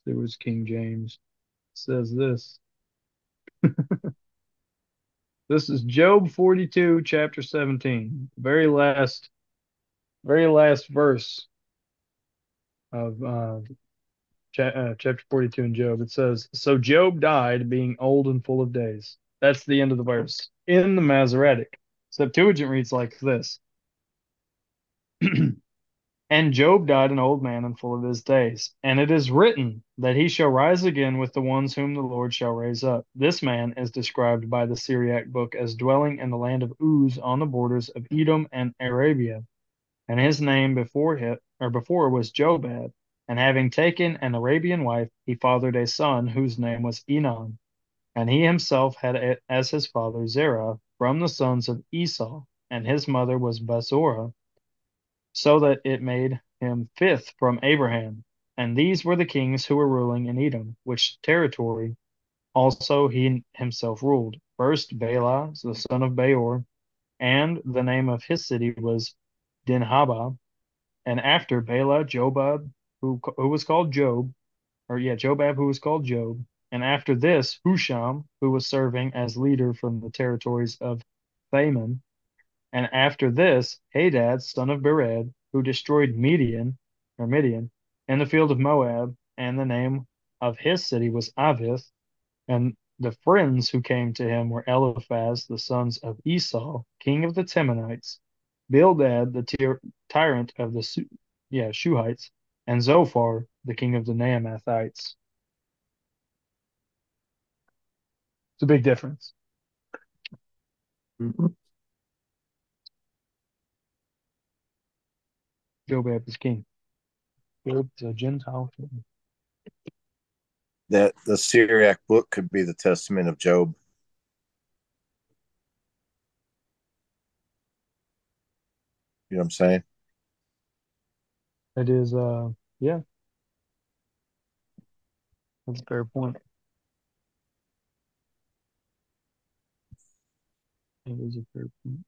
It was King James. It says this. this is Job 42, chapter 17, very last very last verse of uh, cha- uh, chapter 42 in Job. It says, So Job died being old and full of days. That's the end of the verse. In the Masoretic, Septuagint reads like this And Job died an old man and full of his days. And it is written that he shall rise again with the ones whom the Lord shall raise up. This man is described by the Syriac book as dwelling in the land of Uz on the borders of Edom and Arabia. And his name before him, or before was Jobab. And having taken an Arabian wife, he fathered a son whose name was Enon. And he himself had as his father Zerah from the sons of Esau, and his mother was Basorah so that it made him fifth from Abraham. And these were the kings who were ruling in Edom, which territory also he himself ruled. First Bela, the son of Beor, and the name of his city was Dinhabah. And after Bela, Jobab, who, who was called Job, or yeah, Jobab, who was called Job. And after this, Husham, who was serving as leader from the territories of Thaman, and after this, Hadad, son of Bered, who destroyed Midian, or Midian, in the field of Moab, and the name of his city was Avith, and the friends who came to him were Eliphaz, the sons of Esau, king of the Temanites, Bildad, the ty- tyrant of the Su- yeah Shuhites, and Zophar, the king of the Naamathites. It's a big difference. Mm-hmm. Jobab is king. Job is a Gentile king. That the Syriac book could be the testament of Job. You know what I'm saying? It is, uh, yeah. That's a fair point. It is a fair point.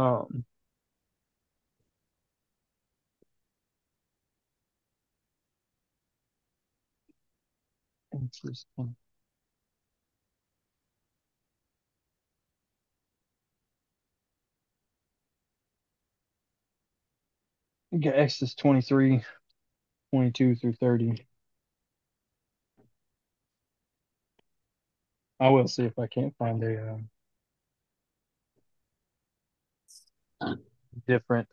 Um, interesting. You got Exodus 23, 22 through 30. I will see if I can't find a uh, different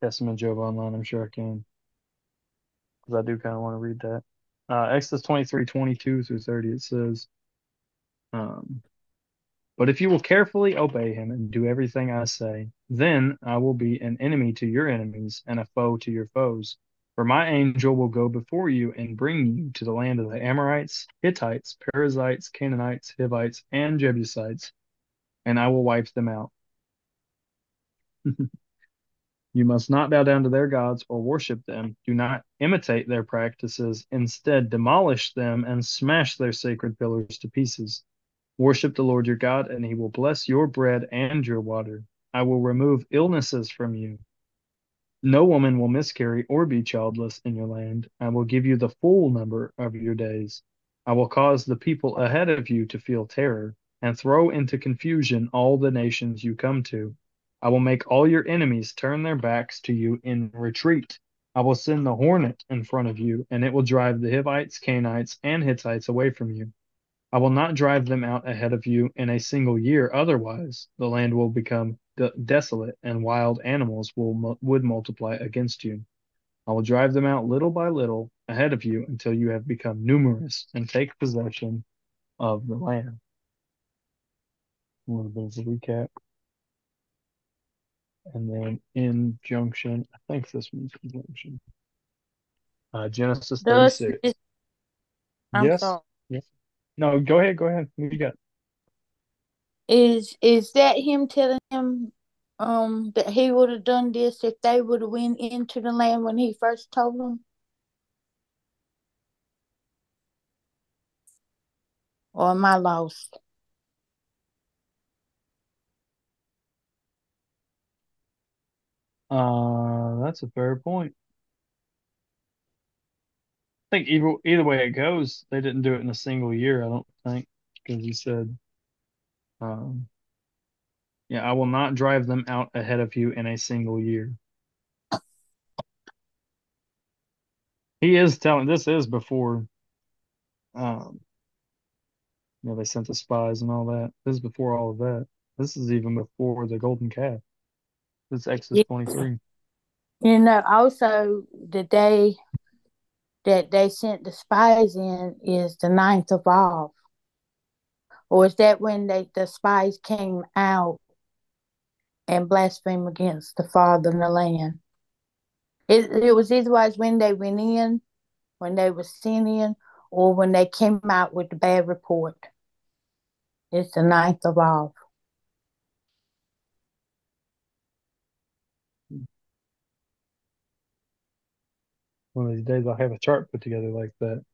Testament Job online. I'm sure I can. Because I do kind of want to read that. Uh, Exodus 23, 22 through 30, it says, um, But if you will carefully obey him and do everything I say, then I will be an enemy to your enemies and a foe to your foes. For my angel will go before you and bring you to the land of the Amorites, Hittites, Perizzites, Canaanites, Hivites, and Jebusites, and I will wipe them out. you must not bow down to their gods or worship them. Do not imitate their practices. Instead, demolish them and smash their sacred pillars to pieces. Worship the Lord your God, and he will bless your bread and your water. I will remove illnesses from you. No woman will miscarry or be childless in your land. I will give you the full number of your days. I will cause the people ahead of you to feel terror and throw into confusion all the nations you come to. I will make all your enemies turn their backs to you in retreat. I will send the hornet in front of you, and it will drive the Hivites, Canaanites, and Hittites away from you. I will not drive them out ahead of you in a single year. Otherwise, the land will become de- desolate, and wild animals will would multiply against you. I will drive them out little by little ahead of you until you have become numerous and take possession of the land. A little bit of a recap. And then in junction. I think this one's injunction. Uh, Genesis Does 36. this- I'm yes. sorry. Yes. No, go ahead. Go ahead. What you got? Is is that him telling him um that he would have done this if they would have went into the land when he first told them? Or am I lost? Uh, that's a fair point. I think either either way it goes, they didn't do it in a single year. I don't think because he said, um, "Yeah, I will not drive them out ahead of you in a single year." He is telling. This is before, um, you know, they sent the spies and all that. This is before all of that. This is even before the golden calf. It's Exodus Yeah. 23. You uh, know, also the day that they sent the spies in is the ninth of Av. Or is that when they the spies came out and blasphemed against the Father and the land? It it was either was when they went in, when they were sent in, or when they came out with the bad report. It's the ninth of Av. One of these days I'll have a chart put together like that.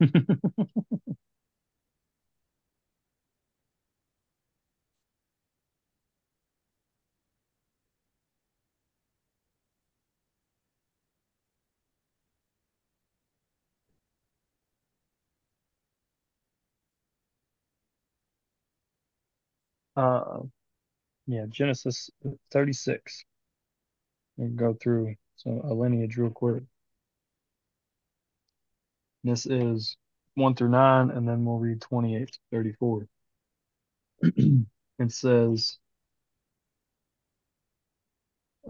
Uh, yeah, Genesis 36. We can go through so a lineage real quick. This is 1 through 9, and then we'll read 28 to 34. it says,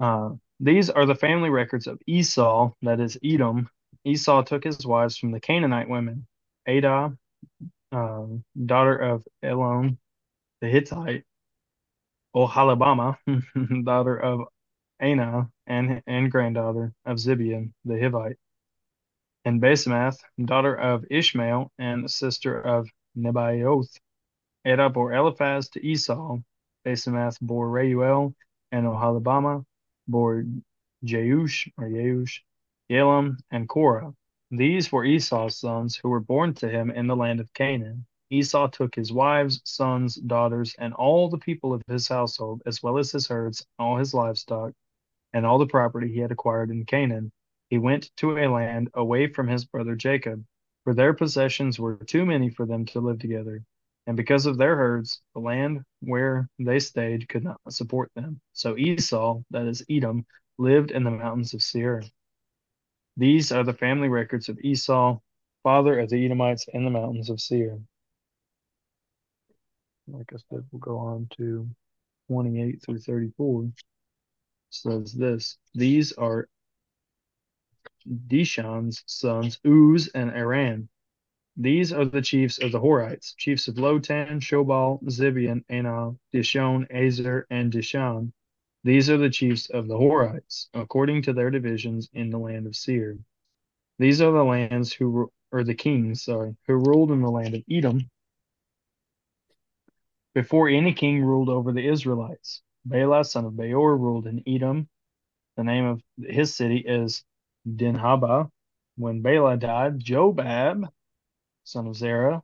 uh, These are the family records of Esau, that is Edom. Esau took his wives from the Canaanite women Adah, um, daughter of Elon the Hittite, Oholibamah, daughter of Anah, and, and granddaughter of Zibeon the Hivite, and Basemath, daughter of Ishmael, and sister of Nebaioth. Adah bore Eliphaz to Esau. Basemath bore Reuel, and Oholibamah bore Jeush or Jeush, Elam, and Korah. These were Esau's sons who were born to him in the land of Canaan. Esau took his wives, sons, daughters, and all the people of his household, as well as his herds, and all his livestock, and all the property he had acquired in Canaan. He went to a land away from his brother Jacob, for their possessions were too many for them to live together. And because of their herds, the land where they stayed could not support them. So Esau, that is Edom, lived in the mountains of Seir. These are the family records of Esau, father of the Edomites in the mountains of Seir. Like I said, we'll go on to 28 through 34. Says this These are Dishan's sons, Uz and Aran. These are the chiefs of the Horites, chiefs of Lotan, Shobal, Zibeon, Anah, Dishon, Azer, and Dishan. These are the chiefs of the Horites, according to their divisions in the land of Seir. These are the lands who, or the kings, sorry, who ruled in the land of Edom before any king ruled over the Israelites. Bela, son of Beor, ruled in Edom. The name of his city is Dinhabah. When Bela died, Jobab, son of Zerah,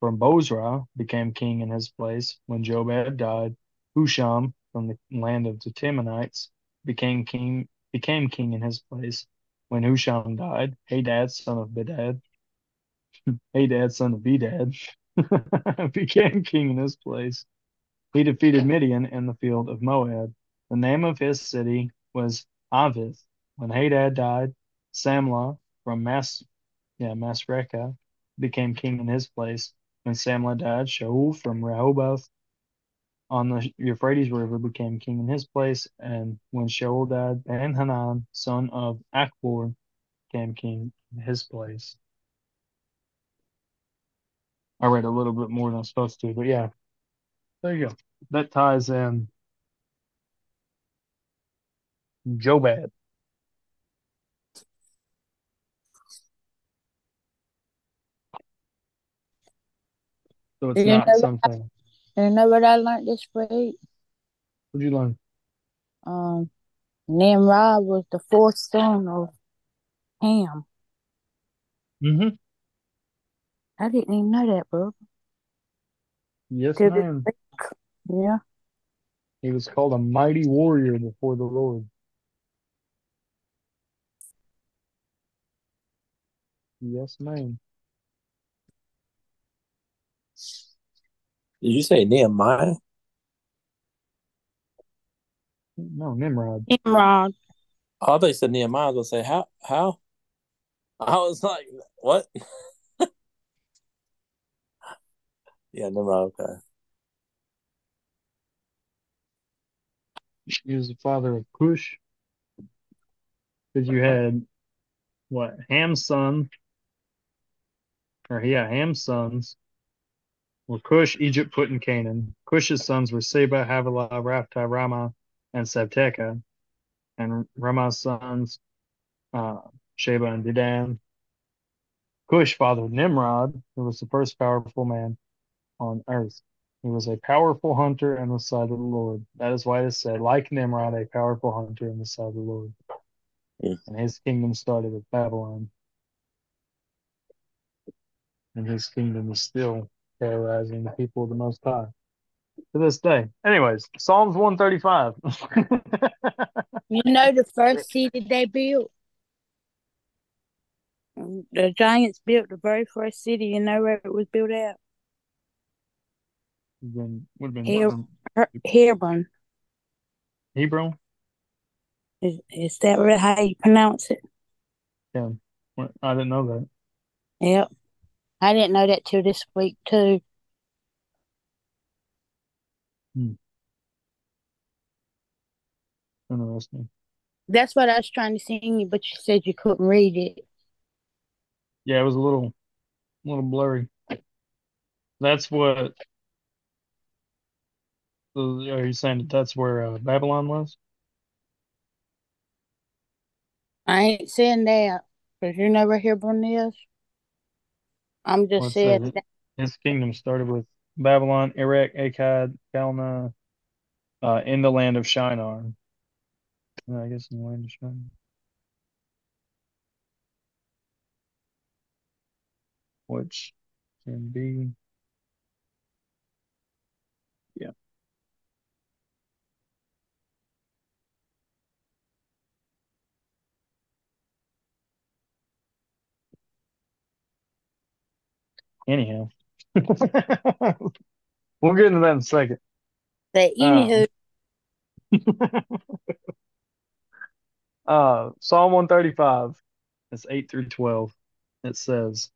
from Bozrah, became king in his place. When Jobab died, Husham, from the land of the Temanites, became king became king in his place. When Husham died, Hadad, son of Bedad, Hadad, son of Bedad, became king in his place. He defeated Midian in the field of Moab. The name of his city was Avith. When Hadad died, Samlah from Mas, yeah, Masrekah became king in his place. When Samlah died, Shaul from Rehoboth on the Euphrates River became king in his place. And when Shaul died, Ben-Hanan, son of Achbor, became king in his place. I read a little bit more than I'm supposed to, but yeah, there you go. That ties in Jobab. So it's You not know, something. you know what I learned this week? What'd you learn? Um, Nimrod was the fourth son of Ham. Mm-hmm. I didn't even know that, bro. Yes, ma'am. Week. Yeah. He was called a mighty warrior before the Lord. Yes, ma'am. Did you say Nehemiah? No, Nimrod. Nimrod. Oh, I thought you said Nehemiah. I was gonna say how how. I was like, what? yeah, Nimrod. Okay. He was the father of Cush. Because you had what Ham's son, or yeah, Ham's sons were Cush, Egypt, Put, and Canaan. Cush's sons were Seba, Havilah, Raphtah, Ramah, and Sabteka. And Ramah's sons, uh, Sheba and Dedan. Cush fathered Nimrod, who was the first powerful man on earth. He was a powerful hunter in the sight of the Lord. That is why it is said, like Nimrod, a powerful hunter in the sight of the Lord. Yeah. And his kingdom started with Babylon. And his kingdom is still terrorizing the people of the Most High to this day. Anyways, Psalms 135. You know the first city they built? The giants built the very first city. You know where it was built at? Then would have been Hebron. Hebron. Is, is that really how you pronounce it? Yeah, I didn't know that. Yep. I didn't know that till this week too. Hmm. Interesting. That's what I was trying to sing you, but you said you couldn't read it. Yeah, it was a little, a little blurry. That's what. Are you saying that that's where uh, Babylon was? I ain't saying that because you never hear Hebron is. I'm just saying says that. his kingdom started with Babylon, Erech, Akkad, Calneh, uh, in the land of Shinar. Yeah, I guess in the land of Shinar. Which can be. Yeah. Anyhow, we'll get into that in a second. That anywho, uh, Psalm 135, it's 8 through 12. It says,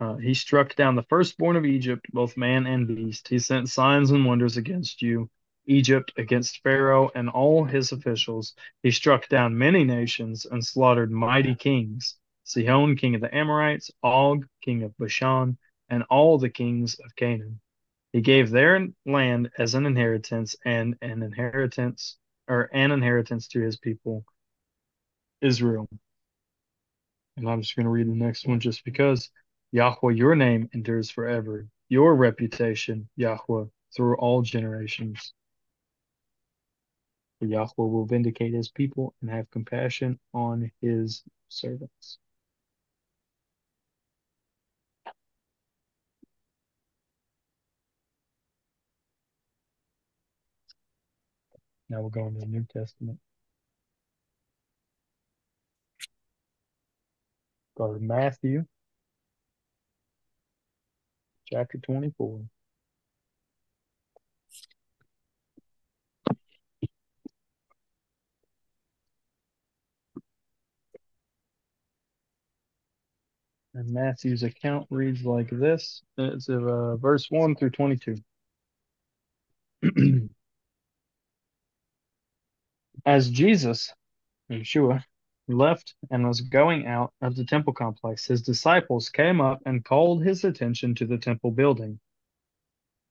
uh, He struck down the firstborn of Egypt, both man and beast. He sent signs and wonders against you, Egypt, against Pharaoh and all his officials. He struck down many nations and slaughtered mighty kings Sihon, king of the Amorites, Og, king of Bashan, and all the kings of Canaan. He gave their land as an inheritance and an inheritance or an inheritance to his people Israel. And I'm just going to read the next one just because Yahweh, your name endures forever. Your reputation, Yahweh, through all generations. For Yahweh will vindicate his people and have compassion on his servants. Now we're going to the New Testament. Go to Matthew chapter 24. And Matthew's account reads like this. It's uh, verse 1 through 22. As Jesus, Yeshua, left and was going out of the temple complex, his disciples came up and called his attention to the temple building.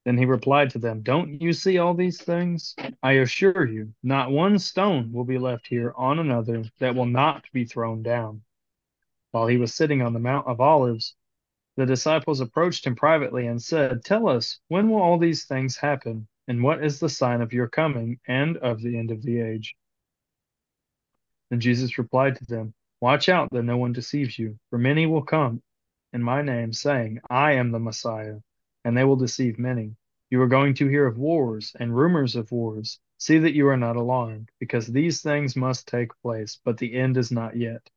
Then he replied to them, Don't you see all these things? I assure you, not one stone will be left here on another that will not be thrown down. While he was sitting on the Mount of Olives, the disciples approached him privately and said, Tell us, when will all these things happen? And what is the sign of your coming and of the end of the age? Then Jesus replied to them, Watch out that no one deceives you, for many will come in my name, saying, I am the Messiah, and they will deceive many. You are going to hear of wars and rumors of wars. See that you are not alarmed, because these things must take place, but the end is not yet.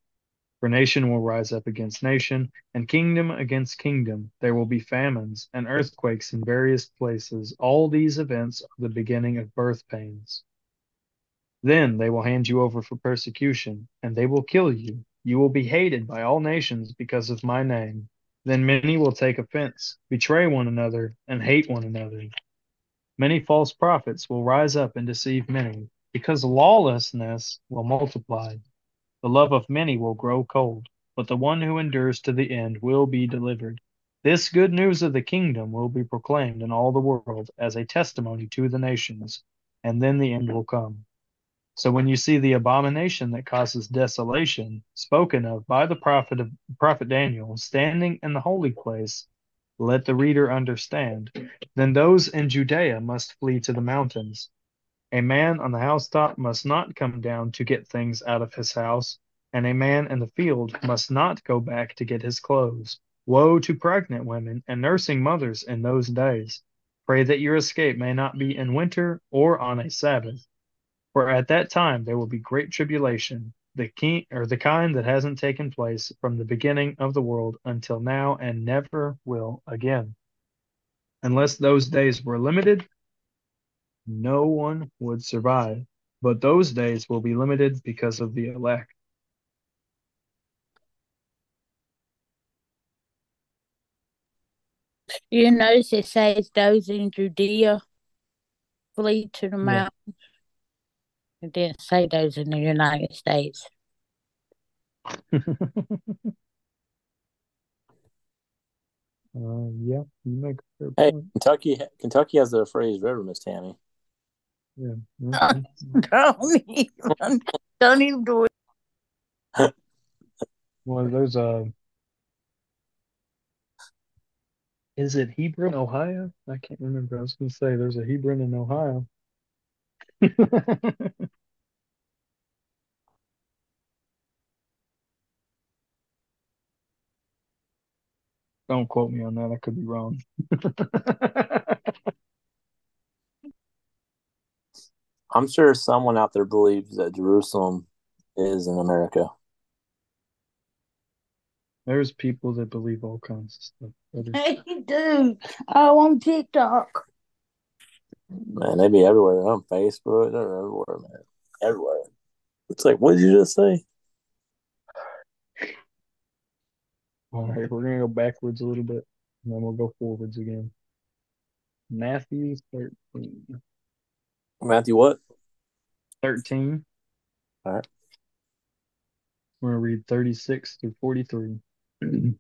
For nation will rise up against nation, and kingdom against kingdom. There will be famines and earthquakes in various places. All these events are the beginning of birth pains. Then they will hand you over for persecution, and they will kill you. You will be hated by all nations because of my name. Then many will take offense, betray one another, and hate one another. Many false prophets will rise up and deceive many, because lawlessness will multiply. The love of many will grow cold, but the one who endures to the end will be delivered. This good news of the kingdom will be proclaimed in all the world as a testimony to the nations, and then the end will come. So when you see the abomination that causes desolation spoken of by the prophet of prophet Daniel standing in the holy place, let the reader understand. Then those in Judea must flee to the mountains. A man on the housetop must not come down to get things out of his house, and a man in the field must not go back to get his clothes. Woe to pregnant women and nursing mothers in those days. Pray that your escape may not be in winter or on a Sabbath for at that time there will be great tribulation, the king or the kind that hasn't taken place from the beginning of the world until now and never will again. Unless those days were limited, no one would survive. But those days will be limited because of the elect. You notice it says those in Judea flee to the Yeah. mountains. It didn't say those in the United States. Uh, yeah, you make a fair Hey, point. Kentucky, Kentucky has the phrase river, Miss Tammy. Yeah. mhm. don't even, don't even do it. Well, there's a. Is it Hebron, Ohio? I can't remember. I was going to say there's a Hebron in Ohio. Don't quote me on that. I could be wrong. I'm sure someone out there believes that Jerusalem is in America. There's people that believe all kinds of stuff. brother. Hey, dude. Oh, on TikTok. Man, they be everywhere. They're on Facebook. They're everywhere, man. Everywhere. It's like, what did you just say? All right, we're gonna go backwards a little bit, and then we'll go forwards again. Matthew 13. Matthew, what? 13. All right. We're gonna read 36 through 43.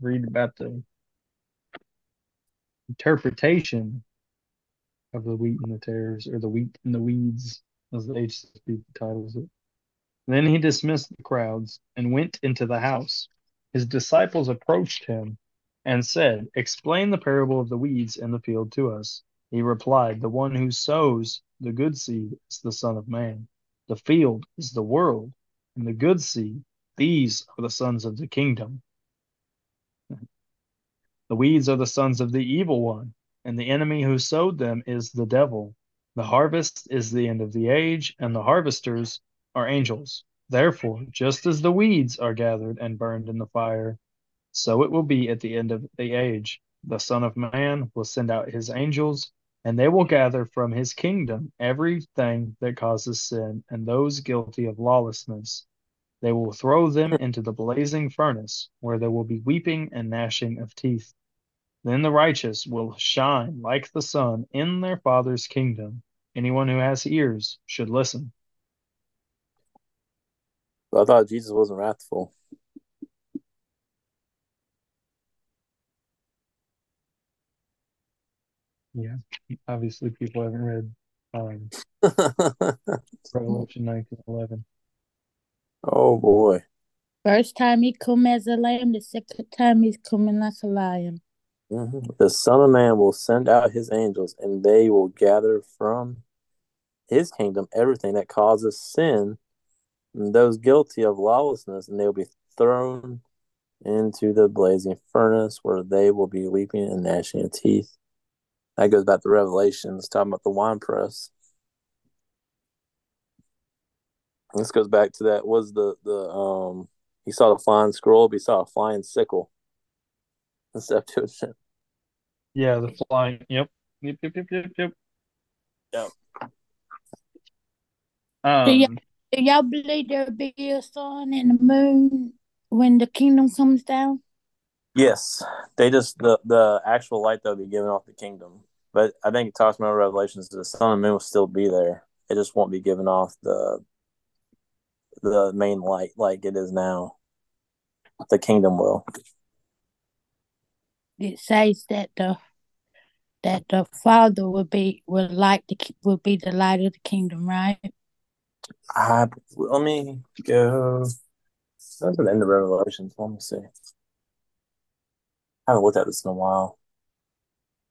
read about the interpretation of the wheat and the tares, or the wheat and the weeds, as the HSB titles it. Then he dismissed the crowds and went into the house. His disciples approached him and said, Explain the parable of the weeds in the field to us. He replied, The one who sows the good seed is the Son of Man. The field is the world, and the good seed, these are the sons of the kingdom. The weeds are the sons of the evil one, and the enemy who sowed them is the devil. The harvest is the end of the age, and the harvesters are angels. Therefore, just as the weeds are gathered and burned in the fire, so it will be at the end of the age. The Son of Man will send out his angels, and they will gather from his kingdom everything that causes sin and those guilty of lawlessness. They will throw them into the blazing furnace, where there will be weeping and gnashing of teeth. Then the righteous will shine like the sun in their Father's kingdom. Anyone who has ears should listen. I thought Jesus wasn't wrathful. Yeah, obviously people haven't read um, Revelation 19:11. oh boy. First time he come as a lamb, the second time he's coming like a lion. Mhm. The Son of Man will send out his angels, and they will gather from his kingdom everything that causes sin and those guilty of lawlessness, and they will be thrown into the blazing furnace where they will be weeping and gnashing of teeth. That goes back to Revelations, talking about the wine press. This goes back to that was the the um he saw the flying scroll, but he saw a flying sickle. The Septuagint. Yeah, the flying. Yep. Yep. Yep. Yep. Yep. Yep. Yep. Do y'all, Um, do y'all believe there'll be a sun and the moon when the kingdom comes down? Yes, they just the the actual light they'll be giving off the kingdom. But I think it talks about Revelations. The sun and moon will still be there. It just won't be giving off the the main light like it is now. The kingdom will. It says that the that the Father will be will light the will be the light of the kingdom, right? I let me go. That's at the end of Revelations. Let me see. I haven't looked at this in a while.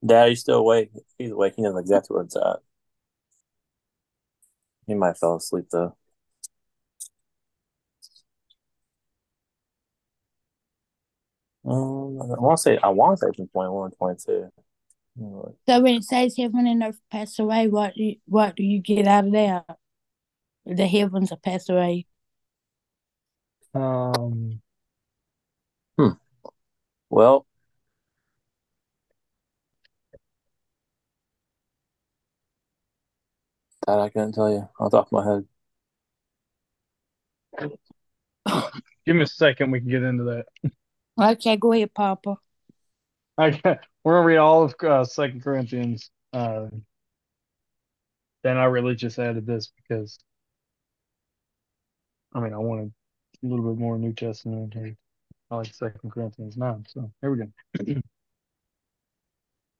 Dad, are you still awake? He's awake. He knows exactly where it's at. He might fell asleep though. Um, I want to say I want to say from twenty one, twenty two. So when it says heaven and earth pass away, what do you, what do you get out of that? The heavens will pass away. um, Hmm. Well, Dad, I couldn't tell you off the top of my head. give me a second. We can get into that. Okay, go ahead, Papa. Okay, we're gonna read all of uh, Second Corinthians. Uh, then I really just added this because I mean I wanted a little bit more New Testament. and I like Second Corinthians nine. So here we go.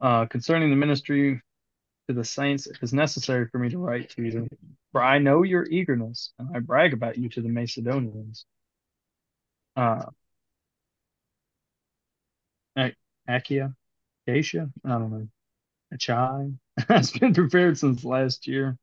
uh, concerning the ministry to the saints, it is necessary for me to write to you, for I know your eagerness, and I brag about you to the Macedonians. Uh, Ac- Achaia, Acacia, I don't know. Achai has been prepared since last year,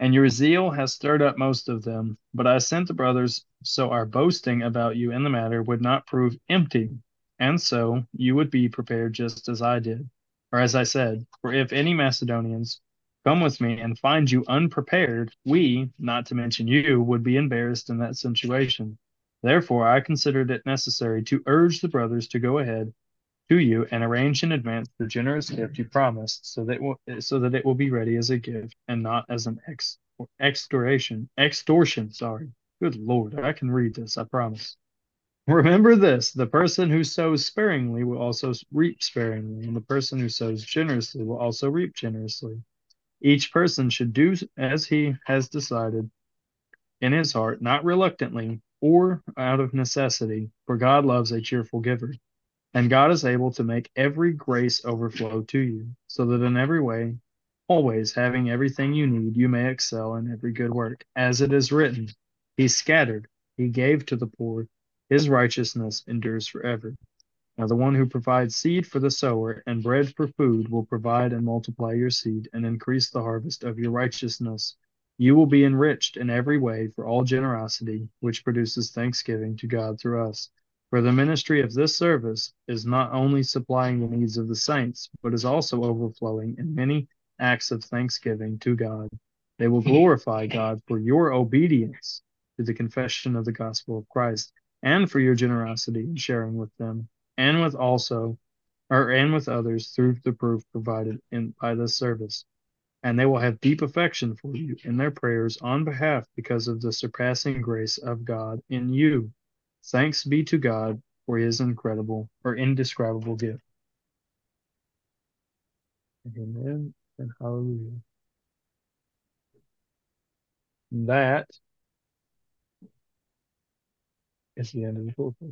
and your zeal has stirred up most of them. But I sent the brothers, so our boasting about you in the matter would not prove empty, and so you would be prepared just as I did. Or as I said, for if any Macedonians come with me and find you unprepared, we, not to mention you, would be embarrassed in that situation. Therefore, I considered it necessary to urge the brothers to go ahead to you and arrange in advance the generous gift you promised, so that will, so that it will be ready as a gift and not as an ex extortion. Extortion, sorry. Good Lord, I can read this. I promise. Remember this: the person who sows sparingly will also reap sparingly, and the person who sows generously will also reap generously. Each person should do as he has decided in his heart, not reluctantly or out of necessity, for God loves a cheerful giver. And God is able to make every grace overflow to you, so that in every way, always having everything you need, you may excel in every good work. As it is written, He scattered, He gave to the poor, His righteousness endures forever. Now, the one who provides seed for the sower and bread for food will provide and multiply your seed and increase the harvest of your righteousness. You will be enriched in every way for all generosity, which produces thanksgiving to God through us. For the ministry of this service is not only supplying the needs of the saints, but is also overflowing in many acts of thanksgiving to God. They will glorify God for your obedience to the confession of the gospel of Christ and for your generosity in sharing with them and with also or and with others through the proof provided in by this service. And they will have deep affection for you in their prayers on behalf because of the surpassing grace of God in you. Thanks be to God for his incredible or indescribable gift. Amen and hallelujah. That is the end of.